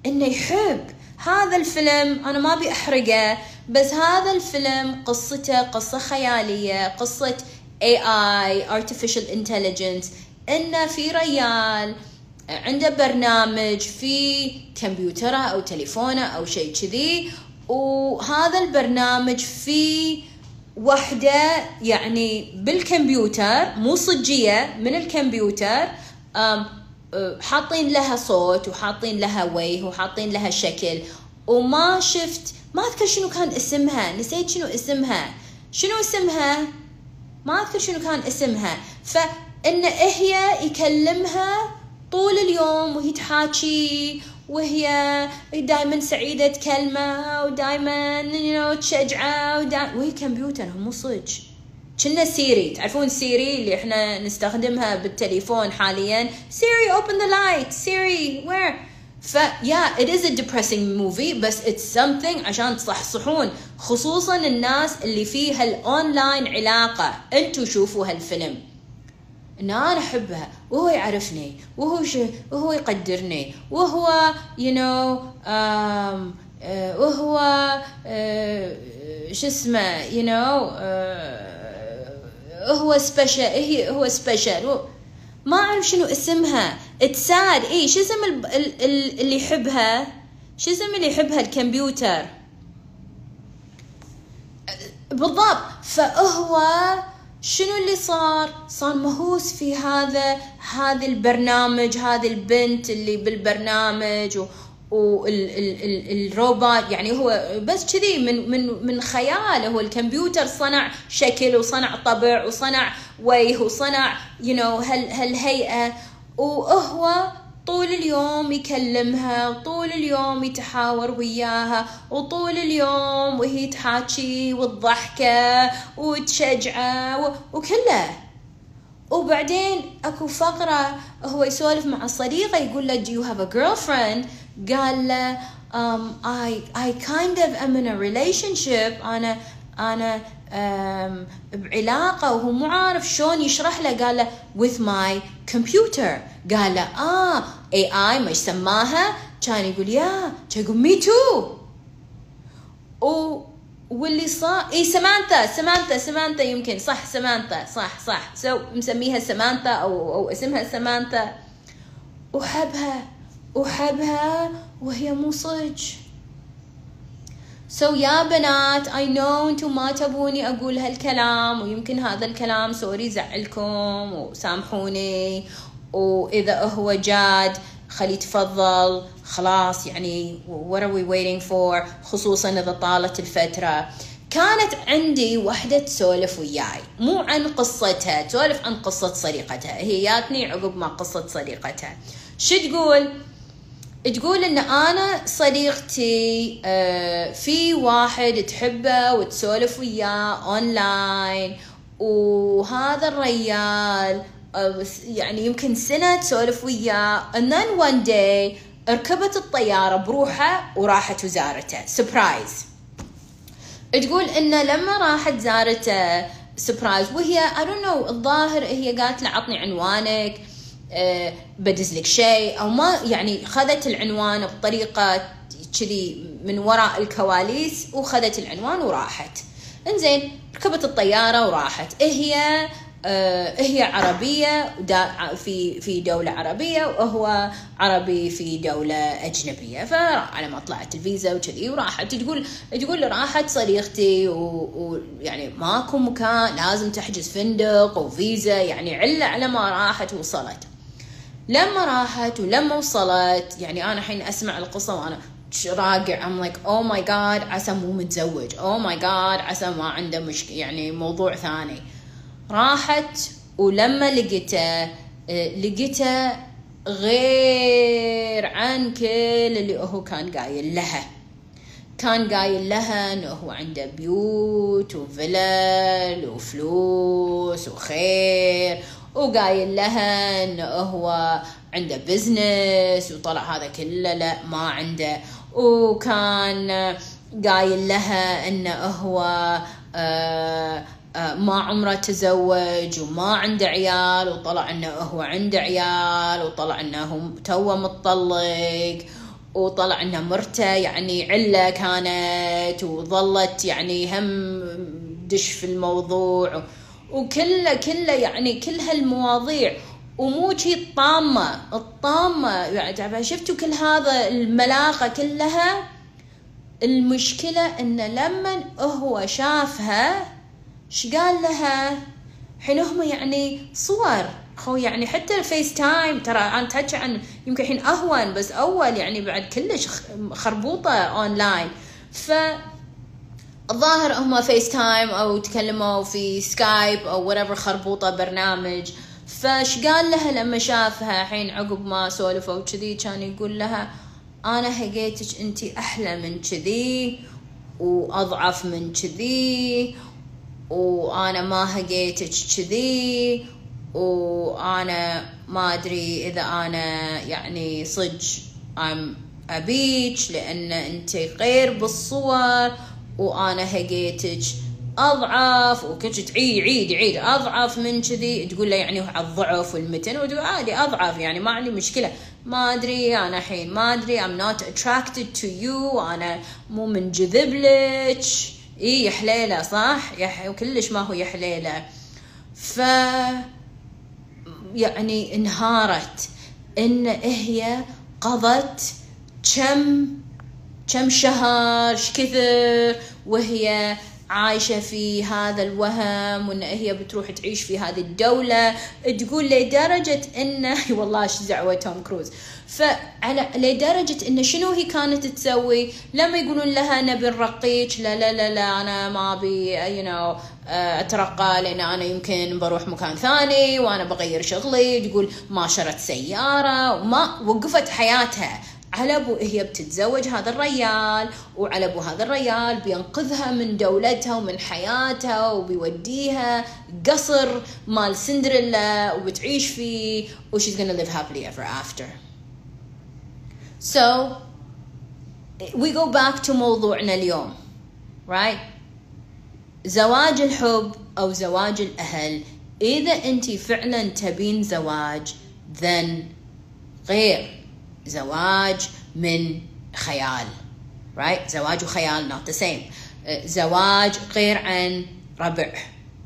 إنه يحب. هذا الفيلم أنا ما أبي أحرقه بس هذا الفيلم قصته قصة خيالية قصة AI artificial intelligence. انه في ريال عنده برنامج في كمبيوتره أو تليفونه أو شيء كذي وهذا البرنامج في وحدة يعني بالكمبيوتر مو صجية من الكمبيوتر حاطين لها صوت وحاطين لها وجه وحاطين لها شكل. وما شفت ما أذكر شنو كان اسمها نسيت شنو اسمها. شنو اسمها؟ ما أذكر شنو كان اسمها. فإن هي يكلمها طول اليوم وهي تحاكي وهي دائما سعيدة تكلمه ودائما know, تشجعه وهي كمبيوتر مو صج كنا Siri تعرفون Siri اللي إحنا نستخدمها بالتليفون حاليا؟ Siri open the light Siri where ف it is a depressing movie بس it's something عشان تصحصحون. خصوصا الناس اللي في هالاونلاين علاقة. انتو شوفوا هالفيلم. ان أنا أحبها. وهو يعرفني. وهو ش... وهو يقدرني. وهو you know um, uh, وهو uh, شو اسمه you know uh, هو special هي هو special ما أعرف شنو اسمها. اتساد اي شو اسم ال... ال... ال... اللي يحبها؟ شو اسم اللي يحبها؟ الكمبيوتر. بالضبط. فهو شنو اللي صار؟ صار مهووس في هذا هذا البرنامج هذه البنت اللي بالبرنامج و والروبوت يعني هو بس كذي من من من خياله. هو الكمبيوتر صنع شكل وصنع طبع وصنع وجه وصنع يو you know هال هالهيئة. وهو طول اليوم يكلمها وطول اليوم يتحاور وياها وطول اليوم وهي تحاكي وتضحكه وتشجعه وكله. وبعدين أكو فقرة هو يسولف مع صديقه يقول له do you have a girlfriend? قال له um, I, I kind of am in a relationship. أنا أنا بعلاقة وهو مو عارف شلون يشرح له قال له with my computer. قال له آه AI ما سماها؟ كان يقول يا كان يقول me too واللي صار إي سمانثا سمانثا سمانثا يمكن. صح سمانثا صح صح. سو مسميها سمانثا أو أو اسمها سمانثا وحبها وحبها وهي مو صج so يا بنات I know أنتم ما تبوني أقول هالكلام ويمكن هذا الكلام sorry يزعلكم وسامحوني وإذا هو جاد خلي تفضل خلاص يعني what are we waiting for خصوصا إذا طالت الفترة. كانت عندي وحدة تسولف وياي مو عن قصتها تسولف عن قصة صديقتها هي جاتني عقب ما قصة صديقتها. شو تقول؟ تقول إن أنا صديقتي في واحد تحبه وتسولف وياه اونلاين وهذا الريال يعني يمكن سنة تسولف وياه and then one day ركبت الطيارة بروحها وراحت وزارته. surprise تقول انه لما راحت زارته surprise وهي I don't know الظاهر هي قالت له عطني عنوانك. بدز لك شيء أو ما يعني خذت العنوان بطريقة كذي من وراء الكواليس وخذت العنوان وراحت. إنزين ركبت الطيارة وراحت. هي آه، هي عربية في في دولة عربية وهو عربي في دولة أجنبية. فعلى ما طلعت الفيزا وكذي وراحت. تقول تقول راحت صديقتي ويعني ماكو مكان لازم تحجز فندق وفيزا يعني علة على ما راحت وصلت لما راحت ولما وصلت. يعني أنا الحين أسمع القصة وأنا راقع. I'm like oh my god عسى مو متزوج. Oh my god عسى ما عنده مشكلة يعني موضوع ثاني. راحت ولما لقيته لقيته غير عن كل اللي هو كان قايل لها. كان قايل لها إنه هو عنده بيوت وفلل وفلوس وخير وقايل لها انه هو عنده بزنس وطلع هذا كله. لا ما عنده. وكان قايل لها انه هو آه آه، ما عمره تزوج وما عنده عيال وطلع انه هو عنده عيال وطلع انه توه متطلق وطلع انه مرته يعني عله كانت وظلت يعني هم دش في الموضوع. وكله كله يعني كل هالمواضيع ومو شي الطامة الطامة يعني شفتوا كل هذا الملاقة كلها؟ المشكلة إن لما هو شافها إيش قال لها؟ حين هم يعني صور خو يعني حتى ال FaceTime ترى أنا تحكي عن يمكن الحين أهون بس أول يعني بعد كلش خربوطة أونلاين. ف الظاهر هم FaceTime أو تكلموا في Skype أو whatever خربوطة برنامج. فش قال لها لما شافها حين عقب ما سولفوا وكذي كان يقول لها أنا هقيتك أنت أحلى من كذي وأضعف من كذي وأنا ما هقيتك كذي وأنا ما أدري إذا أنا يعني صج ام ابيك لأن أنت غير بالصور. وأنا هقيتك. اضعف وكنت تعيد عيد عيد. اضعف من كذي. تقول له يعني على الضعف والمتن وتقول عادي اضعف يعني ما عندي مشكلة. ما أدري أنا الحين ما أدري. I'm not attracted to you. أنا مو منجذب لك إي يا حليلة صح؟ يا وكلش ما هو يا حليلة. ف يعني انهارت. إن هي قضت كم كم شهر كثر؟ وهي عايشة في هذا الوهم وإن هي بتروح تعيش في هذه الدولة. تقول لدرجة إنه والله إيش دعوة توم كروز. فعلى لدرجة إن شنو هي كانت تسوي؟ لما يقولون لها نبي نرقيك لا لا لا لا أنا ما أبي you know آه، أترقى لأن أنا يمكن بروح مكان ثاني وأنا بغير شغلي. تقول ما شرت سيارة وما وقفت حياتها. على أبو هي بتتزوج هذا الريال وعلى أبو هذا الريال بينقذها من دولتها ومن حياتها وبيوديها قصر مال سندريلا وبتعيش فيه وشيز gonna live happily ever after. So we go back to موضوعنا اليوم right? زواج الحب أو زواج الأهل. إذا أنت فعلا تبين زواج then غير. زواج من خيال. Right? زواج وخيال not the same. زواج غير عن ربع.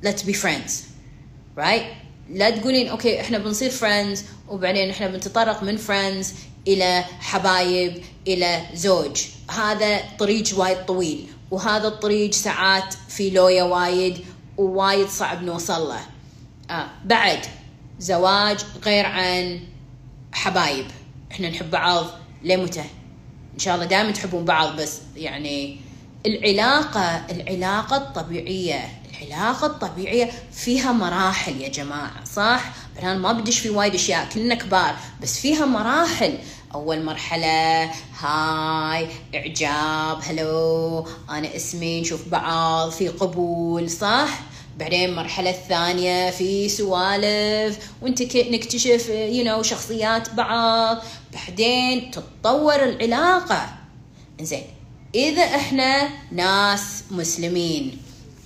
Let's be friends. Right? لا تقولين okay إحنا بنصير friends وبعدين إحنا بنتطرق من friends إلى حبايب إلى زوج. هذا طريق وايد طويل وهذا الطريق ساعات في لويا وايد ووايد صعب نوصل له. آه بعد زواج غير عن حبايب. إحنا نحب بعض لمتى إن شاء الله دائما تحبون بعض بس يعني العلاقة العلاقة الطبيعية العلاقة الطبيعية فيها مراحل يا جماعة صح؟ أنا ما بدش في وايد أشياء كلنا كبار بس فيها مراحل أول مرحلة هاي إعجاب هلو أنا اسمي نشوف بعض في قبول صح؟ بعدين المرحلة الثانية في سوالف وانت نكتشف يو know, شخصيات بعض. بعدين تتطور العلاقة. زين إذا إحنا ناس مسلمين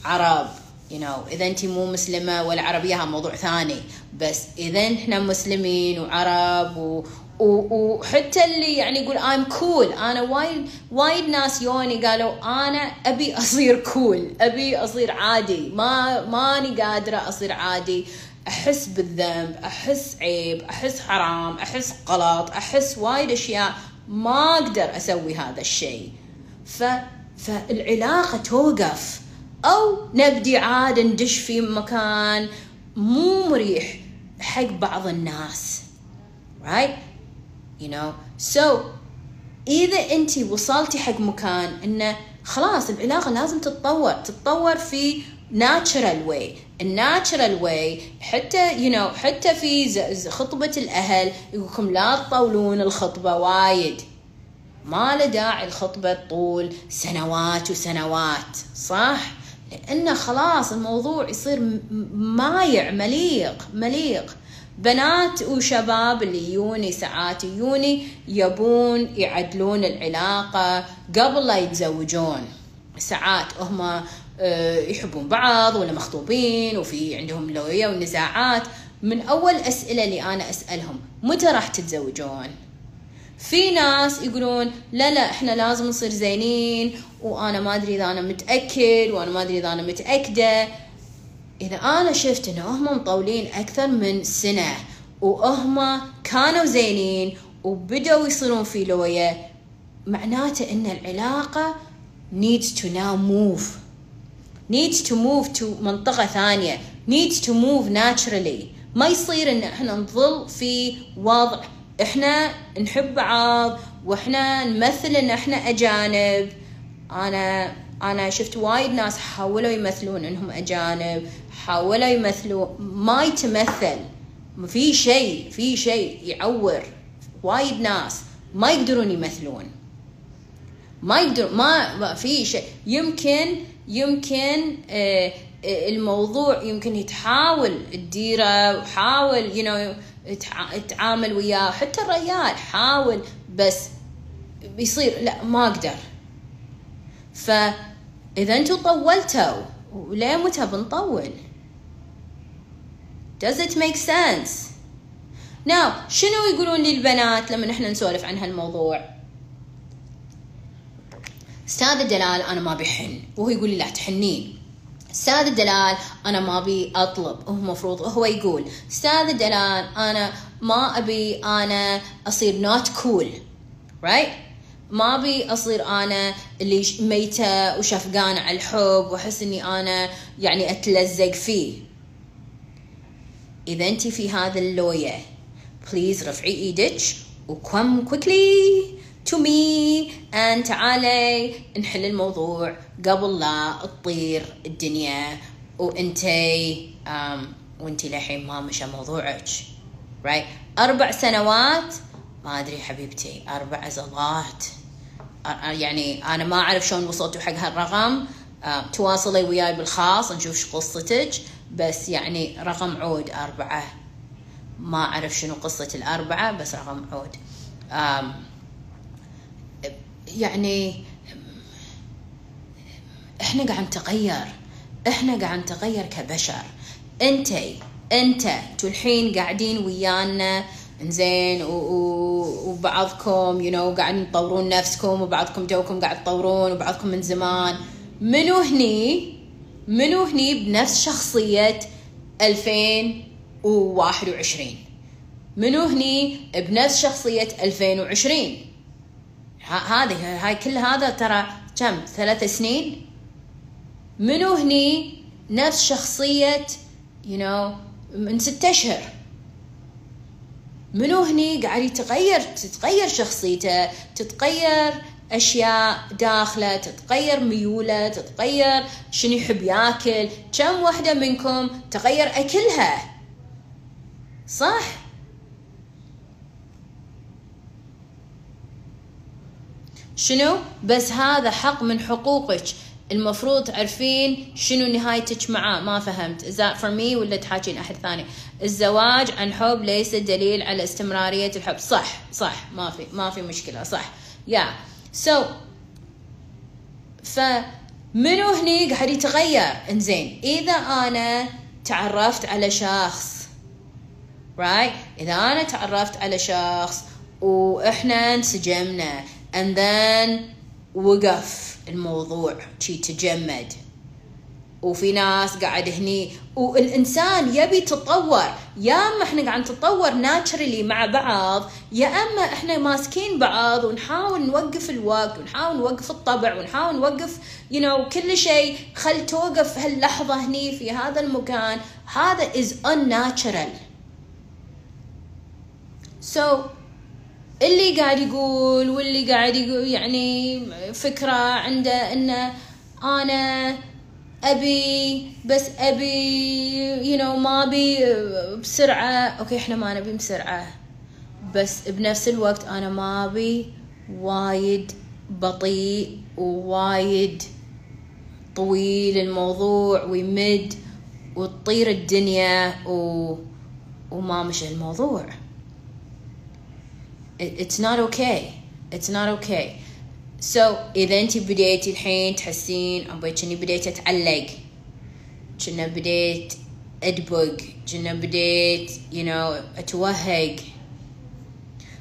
عرب you know إذا أنت مو مسلمة ولا عربيه موضوع ثاني. بس إذا إحنا مسلمين وعرب و وحتى اللي يعني يقول I'm cool. أنا وايد وايد ناس يوني قالوا أنا أبي أصير كول cool. أبي أصير عادي. ما ماني قادرة أصير عادي. أحس بالذنب أحس عيب أحس حرام أحس غلط أحس وايد أشياء ما أقدر أسوي هذا الشيء. ف فالعلاقة توقف. أو نبدي عاد ندش في مكان مو مريح حق بعض الناس. Right? You know? So إذا انت وصلتي حق مكان إنه خلاص العلاقة لازم تتطور تتطور في natural way. ال natural way حتى you know, حتى في خطبة الأهل يقولكم لا تطولون الخطبة وايد. ما له داعي الخطبة طول سنوات وسنوات صح؟ لأنه خلاص الموضوع يصير مايع مليق مليق. بنات وشباب اللي يوني ساعات يوني يبون يعدلون العلاقة قبل لا يتزوجون. ساعات هم آه، يحبون بعض ولا مخطوبين وفي عندهم لوية ونزاعات. من أول أسئلة اللي أنا أسألهم متى راح تتزوجون؟ في ناس يقولون لا لا إحنا لازم نصير زينين وأنا ما أدري إذا أنا متأكد وأنا ما أدري إذا أنا متأكدة. إذا أنا شفت إن هم مطولين أكثر من سنة وهم كانوا زينين وبدأوا يصيرون في لوية معناته إن العلاقة needs to now move. Needs to move to منطقة ثانية. Needs to move naturally. ما يصير إن إحنا نظل في وضع إحنا نحب بعض وإحنا نمثل إن إحنا أجانب. أنا أنا شفت وايد ناس حاولوا يمثلون إنهم أجانب. حاولوا يمثلوا. ما يتمثل. في شيء في شيء يعور وايد ناس. ما يقدرون يمثلون. ما يقدر ما في شيء. يمكن يمكن آه، الموضوع يمكن تحاول تديره وحاول you know تعامل وياه. حتى الرجال حاول بس بيصير لا ما أقدر. فإذا أنتم طولتوا وليه متى بنطول. Does it make sense? Now شنو يقولون للبنات لما إحنا نسولف عن هالموضوع؟ أستاذ دلال أنا ما بحن وهو يقول لي لا تحنين. أستاذ دلال أنا ما أبي أطلب. هو المفروض هو يقول أستاذ دلال أنا ما أبي أنا أصير not cool right ما ابي أصير أنا اللي ميتة وشفقانه على الحب وأحس إني أنا يعني أتلزق فيه. إذا انت في هذا اللوية please رفعي إيدك وكم كويكلي to me and تعالي نحل الموضوع قبل لا تطير الدنيا وانتي وانتي للحين ما مشى موضوعك right أربع سنوات؟ ما أدري حبيبتي أربع زلات. يعني أنا ما أعرف شلون وصلتوا حق هالرقم. uh, تواصلي وياي بالخاص نشوف شو قصتك. بس يعني رقم عود أربعة. ما أعرف شنو قصة الأربعة بس رقم عود. يعني إحنا قاعد نتغير. إحنا قاعد نتغير كبشر. انت انت الحين قاعدين ويانا زين وبعضكم يو know, قاعدين تطورون نفسكم وبعضكم توكم قاعد تطورون وبعضكم من زمان. منو هني؟ منو هني بنفس شخصية 2021 منو هني بنفس شخصية 2020 هذه هاي كل هذا ترى كم؟ ثلاث سنين؟ منو هني نفس شخصية you know من ستة أشهر؟ منو هني قاعد يتغير؟ تتغير شخصيته تتغير أشياء داخله تتغير ميوله تتغير شنو يحب ياكل. كم واحدة منكم تغير أكلها؟ صح؟ شنو؟ بس هذا حق من حقوقك. المفروض تعرفين شنو نهايتك معاه. ما فهمت. Is that for me ولا تحاكين أحد ثاني؟ الزواج عن حب ليس دليل على استمرارية الحب. صح صح. ما في ما في مشكلة. صح. يا yeah. so منو هني قاعد يتغير؟ إنزين. إذا أنا تعرفت على شخص right إذا أنا تعرفت على شخص وإحنا انسجمنا and then وقف الموضوع شي تجمد. وفي ناس قاعد هني والإنسان يبي يتطور. يا أما إحنا قاعد نتطور ناتشرلي مع بعض يا أما إحنا ماسكين بعض ونحاول نوقف الوقت ونحاول نوقف الطبع ونحاول نوقف you know, كل شيء. خل توقف هاللحظة هني في هذا المكان. هذا is unnatural. So اللي قاعد يقول واللي قاعد يقول يعني فكرة عنده إنه أنا أبي بس أبي you know ما أبي بسرعة. okay إحنا ما نبي بسرعة بس بنفس الوقت أنا ما أبي وايد بطيء ووايد طويل الموضوع ويمد وتطير الدنيا و... وما مشى الموضوع. It's not okay. It's not okay. So إذا أنت بديتي الحين تحسين ابي كني بديت أتعلق. كنا بديت أدبق. كنا بديت you know أتوهق.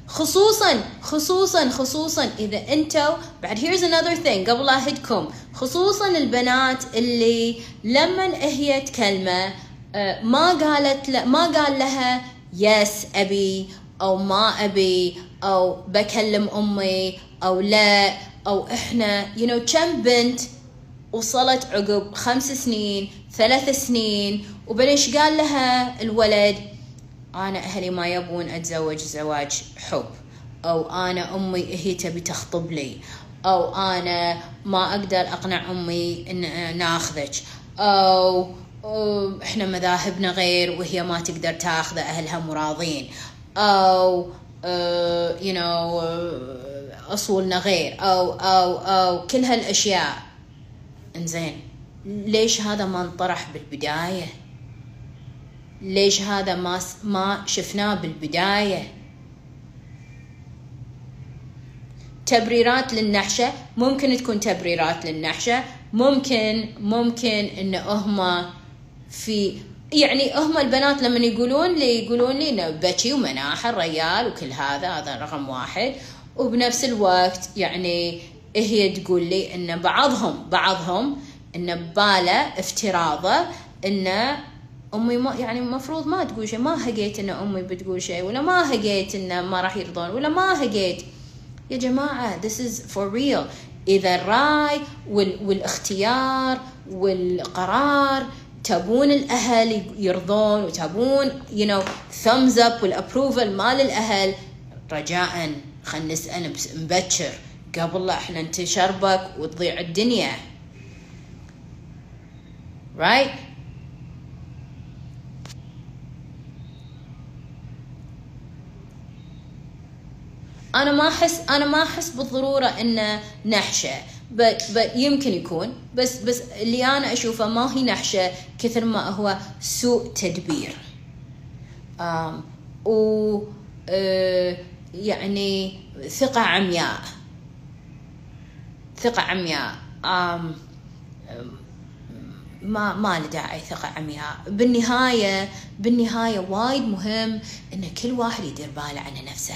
خصوصا خصوصا خصوصا إذا أنتوا بعد here's another thing قبل أهدكم. خصوصا البنات اللي لما هي تكلمة ما قالت ما قال لها يس أبي أو ما أبي أو بكلم أمي أو لا أو إحنا. You know كم بنت وصلت عقب خمس سنين ثلاث سنين وبعدين قال لها الولد؟ أنا أهلي ما يبون أتزوج زواج حب. أو أنا أمي هي تبي تخطب لي. أو أنا ما أقدر أقنع أمي إن ناخذك. أو إحنا مذاهبنا غير وهي ما تقدر تاخذه أهلها مراضين. أو يو نو أصولنا غير أو أو أو كل هالأشياء. إنزين. ليش هذا ما انطرح بالبداية؟ ليش هذا ما ما شفناه بالبداية؟ تبريرات للنحشة. ممكن تكون تبريرات للنحشة. ممكن ممكن إن هم في يعني هم البنات لما يقولون لي يقولون لي إنه بكي ومناحة الريال وكل هذا هذا رقم واحد. وبنفس الوقت يعني هي تقول لي إن بعضهم بعضهم إن بباله افتراضه إن أمي ما يعني المفروض ما تقول شيء ما هقيت إن أمي بتقول شيء ولا ما هقيت انه ما راح يرضون ولا ما هقيت. يا جماعة this is for real. إذا الرأي والإختيار والقرار تبون الأهل يرضون وتبون you know thumbs up والابروفل مال الأهل. رجاء خلينا نسال مبكر. قبل لا إحنا نتشربك وتضيع الدنيا. Right? أنا ما أحس أنا ما أحس بالضرورة إنه نحشة. يمكن يكون. بس بس اللي أنا أشوفه ما هي نحشة كثر ما هو سوء تدبير. um, و uh, يعني ثقة عمياء. ثقة عمياء. um, ما ما له داعي ثقة عمياء. بالنهاية بالنهاية وايد مهم إن كل واحد يدير باله على نفسه.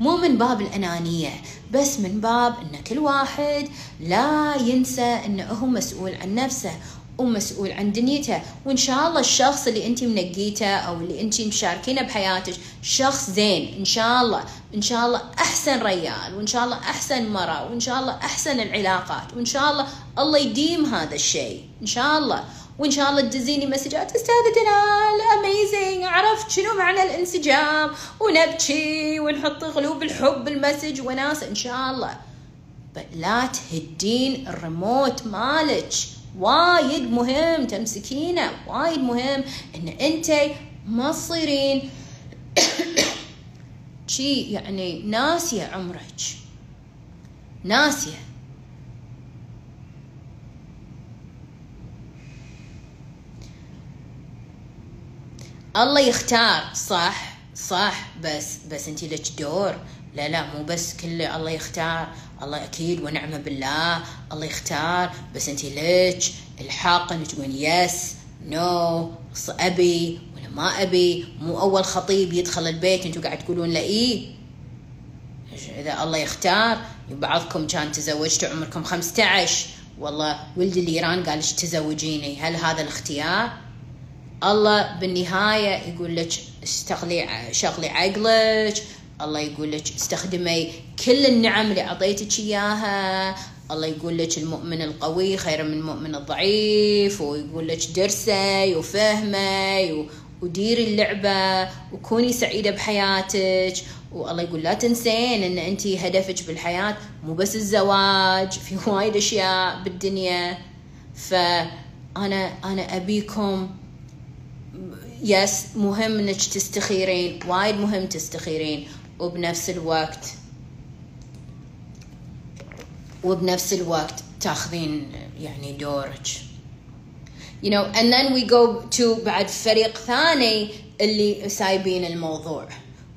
مو من باب الأنانية بس من باب أن كل واحد لا ينسى أنه هو مسؤول عن نفسه ومسؤول عن دنيته. وإن شاء الله الشخص اللي انت منقيته أو اللي انت مشاركينه بحياتك شخص زين. إن شاء الله إن شاء الله أحسن ريال وإن شاء الله أحسن مرة وإن شاء الله أحسن العلاقات وإن شاء الله الله يديم هذا الشيء. إن شاء الله. وإن شاء الله تدزيني مسجات. أستاذة دلال amazing عرفت شنو معنى الانسجام؟ ونبكي ونحط قلوب الحب بالمسج وناس إن شاء الله. لا تهدين الريموت مالك. وايد مهم تمسكينه. وايد مهم إن أنت ما تصيرين شي يعني ناسية عمرك. ناسية. الله يختار. صح صح. بس بس انت لك دور. لا لا مو بس كله الله يختار. الله أكيد ونعمة بالله. الله يختار. بس انت ليش الحاق انك تقولين يس نو أبي ولا ما أبي. مو أول خطيب يدخل البيت أنتم قاعد تقولون له إيه إذا الله يختار بعضكم كان تزوجتوا عمركم 15 والله ولد الايران قال تزوجيني؟ هل هذا الاختيار؟ الله بالنهاية يقول لك استغلي شغلي عقلك. الله يقول لك استخدمي كل النعم اللي أعطيتك إياها. الله يقول لك المؤمن القوي خير من المؤمن الضعيف. ويقول لك درسي وفهمي وديري اللعبة وكوني سعيدة بحياتك. والله يقول لا تنسين إن أنت هدفك بالحياة مو بس الزواج في وايد أشياء بالدنيا. فانا أنا أبيكم يس مهم إنك تستخيرين. وايد مهم تستخيرين. وبنفس الوقت وبنفس الوقت تاخذين يعني دورك. You know and then we go to بعد فريق ثاني اللي سايبين الموضوع.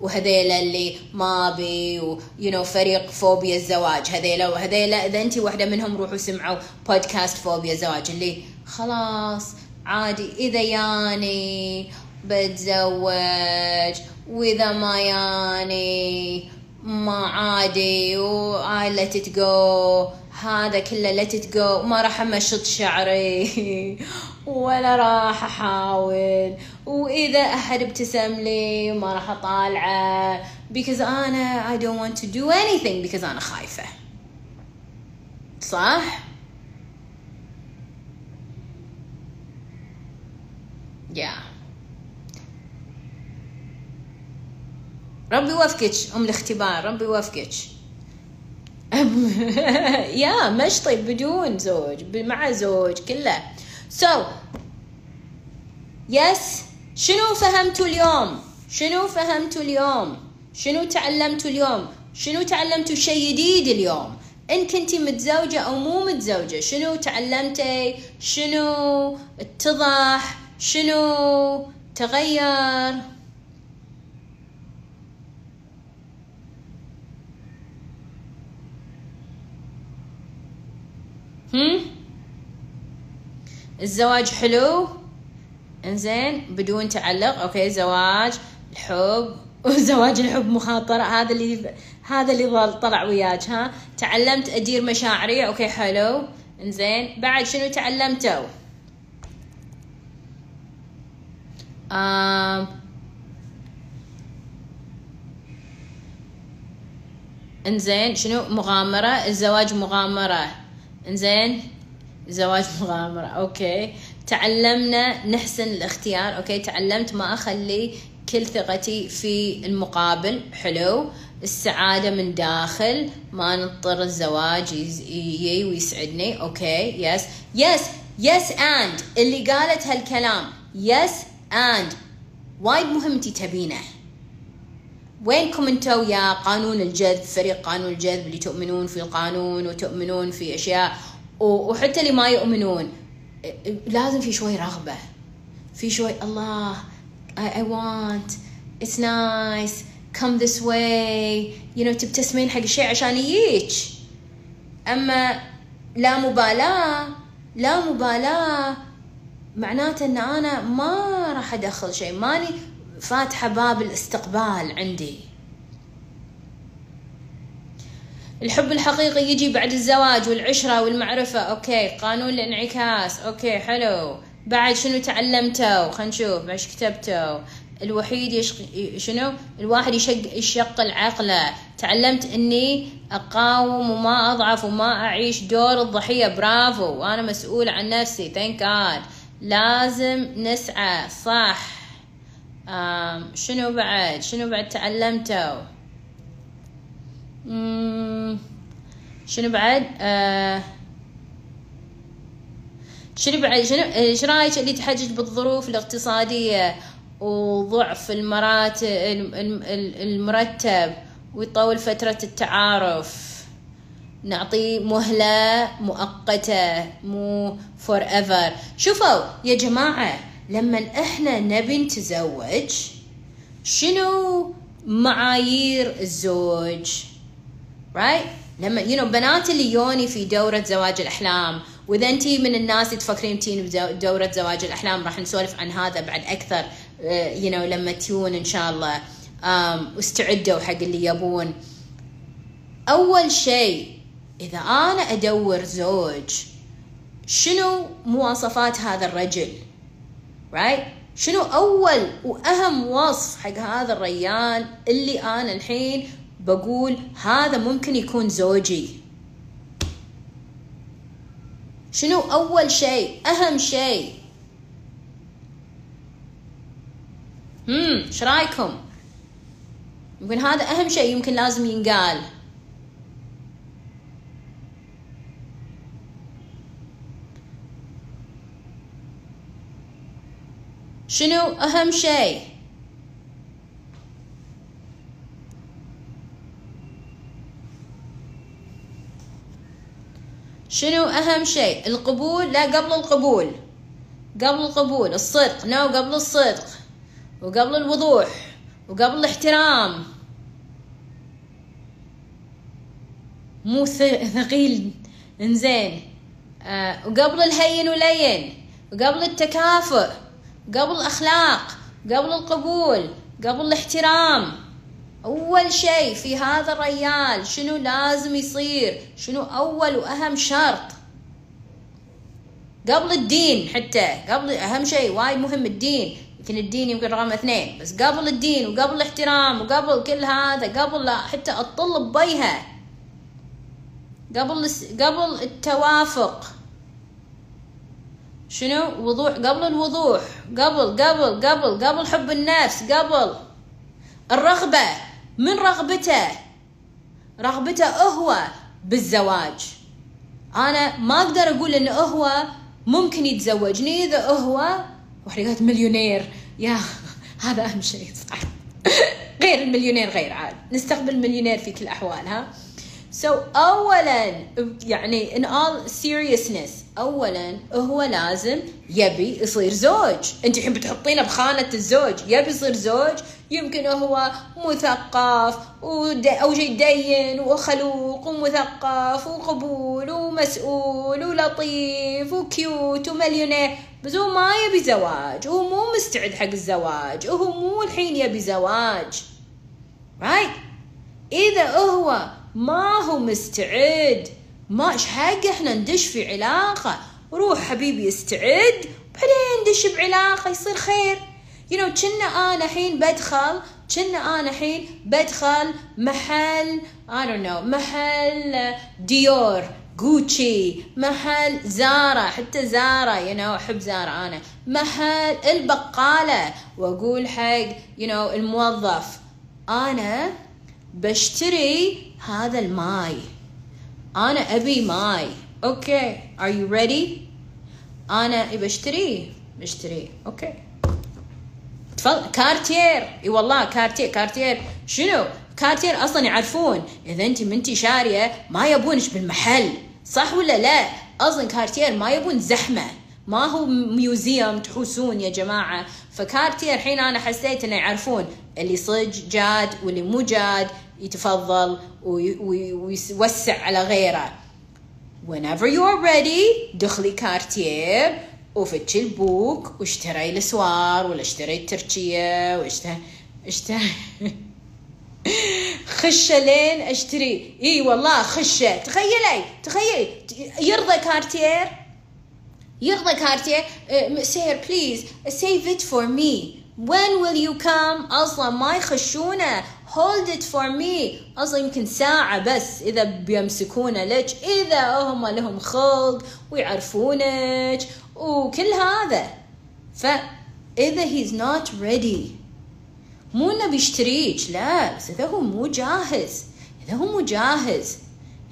وهذيلا اللي ما بي و you know فريق فوبيا الزواج. هذيلا وهذيلا. إذا انت واحدة منهم روحوا سمعوا بودكاست فوبيا الزواج. اللي خلاص عادي. إذا ياني بتزوج وإذا ما ياني ما عادي و I let it go. هذا كله let it go. ما راح أمشط شعري. ولا راح أحاول. وإذا أحد ابتسم لي ما راح أطالعه. Because أنا I don't want to do anything because أنا خايفة. صح؟ Yeah. ربي يوفقك أم الاختبار ربي يوفقك يا مشطي بدون زوج مع زوج كله. so, yes شنو فهمتوا اليوم؟ شنو فهمتوا اليوم؟ شنو تعلمتوا اليوم؟ شنو تعلمتوا شيء جديد اليوم؟ إن كنتي متزوجة أو مو متزوجة شنو تعلمتي؟ شنو اتضح؟ شنو تغير؟ هم؟ الزواج حلو؟ إنزين بدون تعلق. okay زواج الحب. وزواج الحب مخاطرة. هذا اللي هذا اللي طلع وياك ها؟ تعلمت أدير مشاعري. okay حلو. إنزين بعد شنو تعلمتوا آم انزين شنو؟ مغامرة الزواج مغامرة. انزين زواج مغامرة. okay. تعلمنا نحسن الاختيار. okay. تعلمت ما أخلي كل ثقتي في المقابل. حلو. السعادة من داخل. ما نضطر الزواج يجي ويسعدني. okay. yes yes yes and اللي قالت هالكلام. yes and وايد مهم انتي تبينه. وينكم أنتوا يا قانون الجذب فريق قانون الجذب اللي تؤمنون في القانون وتؤمنون في أشياء وحتى اللي ما يؤمنون لازم في شوي رغبة. في شوي الله I, I want it's nice come this way you know تبتسمين حق الشيء عشان يجيك أما لا مبالاة لا مبالاة معناته إن أنا ما راح أدخل شيء. ماني فاتحة باب الاستقبال عندي. الحب الحقيقي يجي بعد الزواج والعشرة والمعرفة. okay قانون الانعكاس. okay حلو. بعد شنو تعلمتوا خلينا نشوف. إيش كتبتوا الوحيد يشق... شنو؟ الواحد يشق يشغل عقله تعلمت إني أقاوم وما أضعف وما أعيش دور الضحية. برافو. وأنا مسؤولة عن نفسي. thank God لازم نسعى صح. شنو بعد؟ شنو بعد تعلمتوا؟ شنو بعد؟ آه شنو بعد؟ شنو إيش رايك اللي تحجج بالظروف الاقتصادية وضعف المراتب المرتب ويطول فترة التعارف؟ نعطي مهلة مؤقتة مو forever شوفوا يا جماعة لما إحنا نبي نتزوج شنو معايير الزوج؟ Right لما you know بنات اللي يوني في دورة زواج الأحلام وإذا أنت من الناس اللي تفكرين تين بدورة زواج الأحلام راح نسولف عن هذا بعد أكثر uh, you know لما تيون إن شاء الله. Um, واستعدوا حق اللي يبون. أول شيء إذا أنا أدور زوج شنو مواصفات هذا الرجل؟ Right شنو أول وأهم وصف حق هذا الريال اللي أنا الحين بقول هذا ممكن يكون زوجي؟ شنو أول شيء؟ أهم شيء؟ هم إيش رايكم يمكن هذا أهم شيء يمكن لازم ينقال. شنو أهم شيء؟ شنو أهم شيء؟ القبول؟ لا قبل القبول. قبل القبول الصدق. نو قبل الصدق. وقبل الوضوح. وقبل الاحترام. مو ثقيل. انزين. آه وقبل الهين ولين وقبل التكافؤ. قبل الأخلاق قبل القبول قبل الاحترام. أول شيء في هذا الريال شنو لازم يصير؟ شنو أول وأهم شرط؟ قبل الدين حتى قبل أهم شيء وايد مهم الدين. يمكن الدين يمكن رقم اثنين بس قبل الدين وقبل الاحترام وقبل كل هذا قبل حتى الطل بيها. قبل قبل التوافق. شنو؟ وضوح. قبل الوضوح. قبل قبل قبل قبل حب النفس قبل. الرغبة. من رغبته؟ رغبته هو بالزواج. أنا ما أقدر أقول إنه هو ممكن يتزوجني إذا هو وحريقات مليونير. يا هذا أهم شيء. صح. غير المليونير غير عاد. نستقبل المليونير في كل الأحوال ها. So أولا يعني in all seriousness أولا هو لازم يبي يصير زوج. أنت الحين بتحطينه بخانة الزوج. يبي يصير زوج يمكن هو مثقف أو شيء دين وخلوق ومثقف وقبول ومسؤول ولطيف وكيوت ومليونير. بس هو ما يبي زواج. هو مو مستعد حق الزواج. هو مو الحين يبي زواج. Right إذا هو ما هو مستعد ما إيش حق إحنا ندش في علاقة. روح حبيبي استعد بعدين ندش بعلاقة يصير خير. You know كنا أنا الحين بدخل كنا أنا الحين بدخل محل I don't know محل ديور جوتشي محل زارا حتى زارا you know أحب زارا أنا. محل البقالة وأقول حق you know الموظف. أنا بشتري هذا الماي. أنا أبي ماي. okay. Are you ready? أنا بشتريه بشتريه okay. تفضل. كارتير إي والله كارتير كارتير شنو؟ كارتير أصلا يعرفون إذا أنت منتي شارية ما يبونش بالمحل صح ولا لا؟ أصلا كارتير ما يبون زحمة. ما هو museum تحوسون يا جماعة. فكارتير الحين أنا حسيت إنه يعرفون اللي صج جاد واللي مو جاد يتفضل ويوسع على غيره. Whenever you're ready دخلي كارتير وفتشي البوك واشتري الاسوار ولا اشتري التركية خشة لين اشتري. إي والله خشة. تخيلي تخيلي. يرضى كارتير. يرضى كارتير. sir please save it for me. When will you come? أصلا ما يخشونه. Hold it for me. أصلا يمكن ساعة بس إذا بيمسكونه لك إذا هم لهم خلق ويعرفونك وكل هذا. فإذا he's not ready مو إنه بيشتريك لا بس إذا هو مو جاهز إذا هو مو جاهز.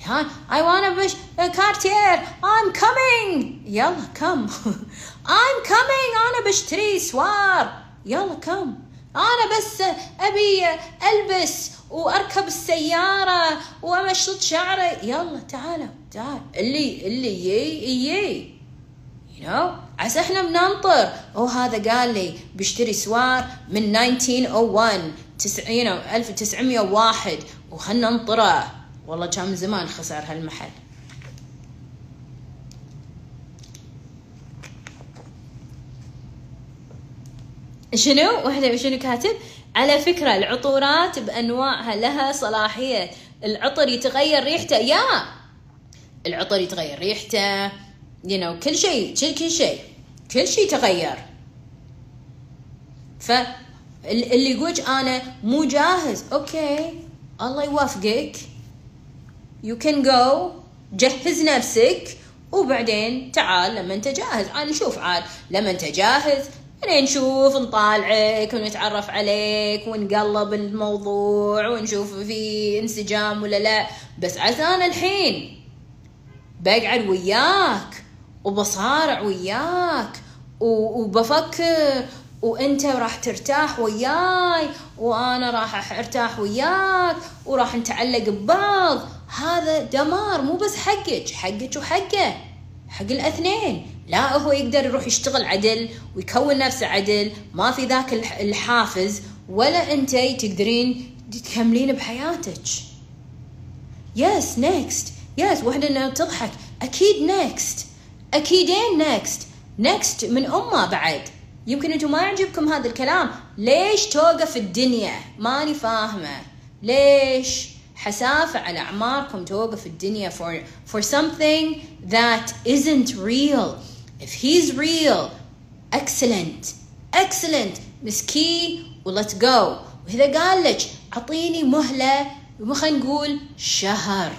ها I wanna buy كارتير I'm coming. يلا come. I'm coming أنا بشتري سوار. يلا come. أنا بس أبي ألبس وأركب السيارة وامشط شعري. يلا تعالوا تعال. اللي اللي يي يي. You know عسى إحنا بننطر. أو هذا قال لي بيشتري سوار من 1901 تسع you know 1901 وخلنا ننطره. والله كان من زمان خسر هالمحل. شنو؟ واحدة شنو كاتب؟ على فكرة العطورات بأنواعها لها صلاحية. العطر يتغير ريحته. يا! العطر يتغير ريحته. You know كل شيء كل شيء. كل شيء تغير. فاللي يقولك أنا مو جاهز. أوكي. الله يوفقك you can go. جهز نفسك. وبعدين تعال لما أنت جاهز. أنا نشوف عاد لما أنت جاهز يعني نشوف نطالعك ونتعرف عليك ونقلب الموضوع ونشوف في إنسجام ولا لا. بس عسى أنا الحين. بقعد وياك وبصارع وياك وبفكر. وأنت راح ترتاح وياي وأنا راح أرتاح وياك وراح نتعلق ببعض. هذا دمار مو بس حقك حقك وحقه حق الاثنين. لا هو يقدر يروح يشتغل عدل ويكون نفسه عدل ما في ذاك الحافز ولا أنت تقدرين تكملين بحياتك. yes next yes واحدة انها تضحك أكيد next أكيدين next next من أمه بعد. يمكن أنتم ما يعجبكم هذا الكلام. ليش توقف الدنيا؟ ماني فاهمة. ليش؟ حسافة على أعماركم توقف الدنيا for, for something that isn't real. If he's real excellent excellent مسكي و let's go. وإذا قال لك أعطيني مهلة خلينا نقول شهر.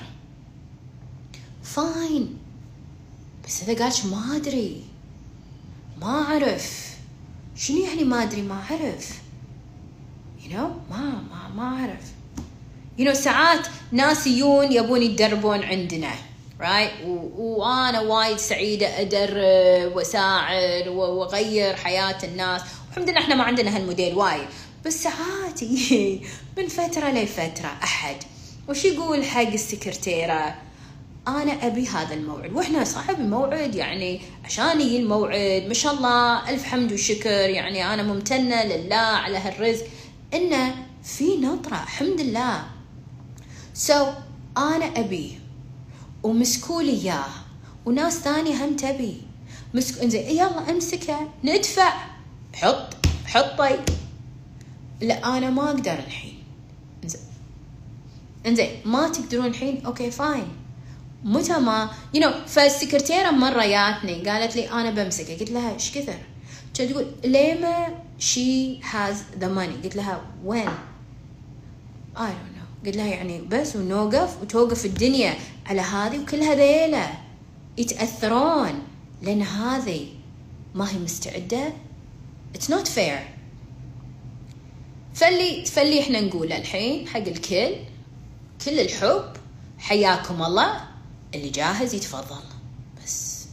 فاين بس إذا قالش ما أدري ما أعرف. شنو يعني ما أدري؟ ما أعرف. You know ما ما ما أعرف. You know ساعات ناس يجون يبون يتدربون عندنا. Right? وأنا وايد سعيدة ادرب وأساعد وأغير حياة الناس. والحمد لله إحنا ما عندنا هالموديل وايد. بس ساعات من فترة لفترة أحد. وش يقول حق السكرتيرة؟ أنا أبي هذا الموعد. وإحنا صاحب الموعد يعني عشان يجي الموعد. ما شاء الله ألف حمد وشكر. يعني أنا ممتنة لله على هالرزق. إنه في نطره الحمد لله. so so, أنا أبي ومسكوا لي اياه وناس ثانية هم تبي. مسك إنزين يلا امسكه ندفع. حط. حطي. لا أنا ما أقدر الحين. إنزين. إنزين ما تقدرون الحين؟ okay fine. متى ما you know فالسكرتيرة مرة جاتني قالت لي أنا بمسكه قلت لها إيش كثر؟ كانت تقول ليما she has the money قلت لها وين؟ I don't قلت لها يعني بس ونوقف وتوقف الدنيا على هذه وكل هذيله يتأثرون لأن هذه ما هي مستعدة. It's not fair. فاللي فاللي إحنا نقوله الحين حق الكل كل الحب حياكم الله. اللي جاهز يتفضل. بس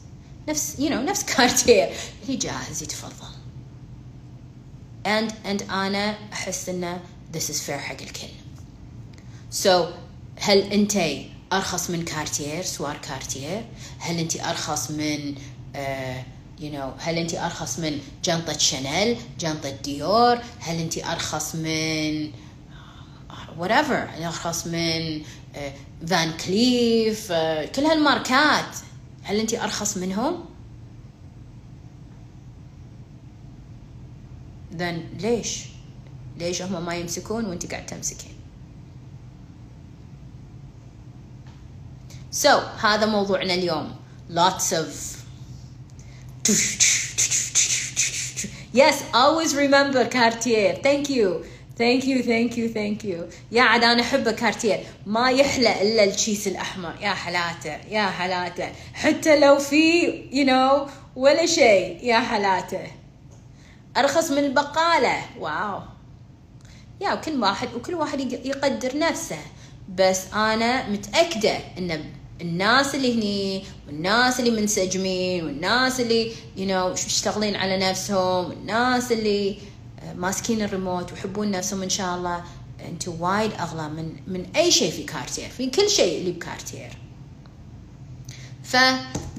نفس you know نفس كارتير اللي جاهز يتفضل. And and أنا أحس إنه this is fair حق الكل. So هل انتي أرخص من كارتير سوار كارتير هل أنت أرخص من uh, you know هل أنت أرخص من جنطة شانيل جنطة ديور هل أنت أرخص من whatever أرخص من فان uh, كليف uh, كل هالماركات. هل أنت أرخص منهم؟ Then ليش؟ ليش هم ما يمسكون وأنت قاعد تمسكين؟ So هذا موضوعنا اليوم. Lots of yes always remember Cartier. Thank you. Thank you thank you thank you. يا عاد أنا أحب كارتير ما يحلى إلا الشيس الأحمر. يا حلاته يا حلاته. حتى لو في you know ولا شيء. يا حلاته. أرخص من البقالة. wow يا كل واحد وكل واحد يقدر نفسه. بس أنا متأكدة ان الناس اللي هني والناس اللي منسجمين والناس اللي يو you know مشتغلين على نفسهم والناس اللي ماسكين الريموت ويحبون نفسهم إن شاء الله. أنتم وايد أغلى من من أي شيء في كارتير في كل شيء اللي بكارتير. ف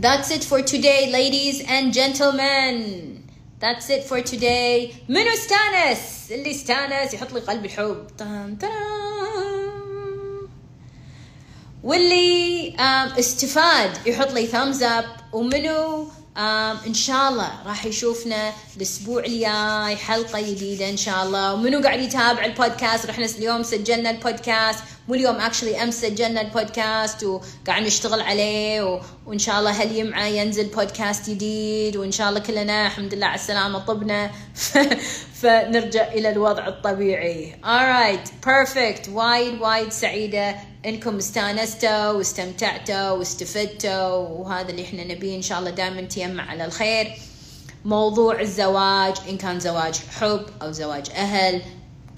that's it for today ladies and gentlemen. That's it for today. منو استانس اللي استانس يحط لي قلب الحب. طن طن واللي استفاد يحط لي thumbs up ومنو إن شاء الله راح يشوفنا الأسبوع الجاي حلقة جديدة إن شاء الله. ومنو قاعد يتابع البودكاست؟ رحنا اليوم سجلنا البودكاست. مو اليوم اكشلي أمس سجلنا البودكاست وقاعد نشتغل عليه و... وإن شاء الله هاليمعة ينزل بودكاست جديد وإن شاء الله كلنا الحمد لله على السلامة طبنا. ف... فنرجع إلى الوضع الطبيعي. Alright perfect. وايد وايد سعيدة إنكم استانستوا واستمتعتوا واستفدتوا وهذا اللي إحنا نبيه إن شاء الله دائما تيمع على الخير. موضوع الزواج إن كان زواج حب أو زواج أهل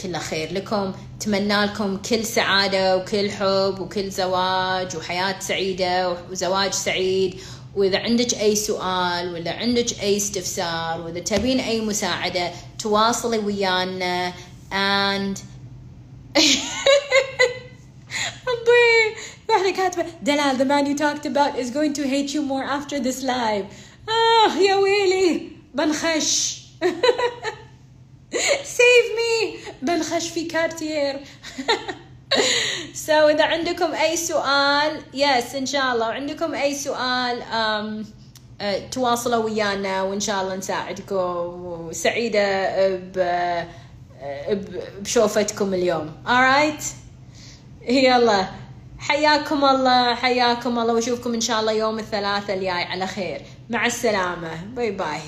كله خير لكم. اتمنى لكم كل سعادة وكل حب وكل زواج وحياة سعيدة وزواج سعيد. وإذا عندك أي سؤال ولا عندك أي استفسار وإذا تبين أي مساعدة تواصلي ويانا. And أبي واحدة كاتبة دلال the man you talked about is going to hate you more after this live. آه يا ويلي بنخش. save me! بنخش في كارتير. So إذا عندكم أي سؤال yes إن شاء الله. وعندكم أي سؤال um, uh, تواصلوا ويانا وإن شاء الله نساعدكم وسعيدة ب بشوفتكم اليوم. Alright يلا. حياكم الله حياكم الله وأشوفكم إن شاء الله يوم الثلاثاء الجاي. على خير. مع السلامة. باي باي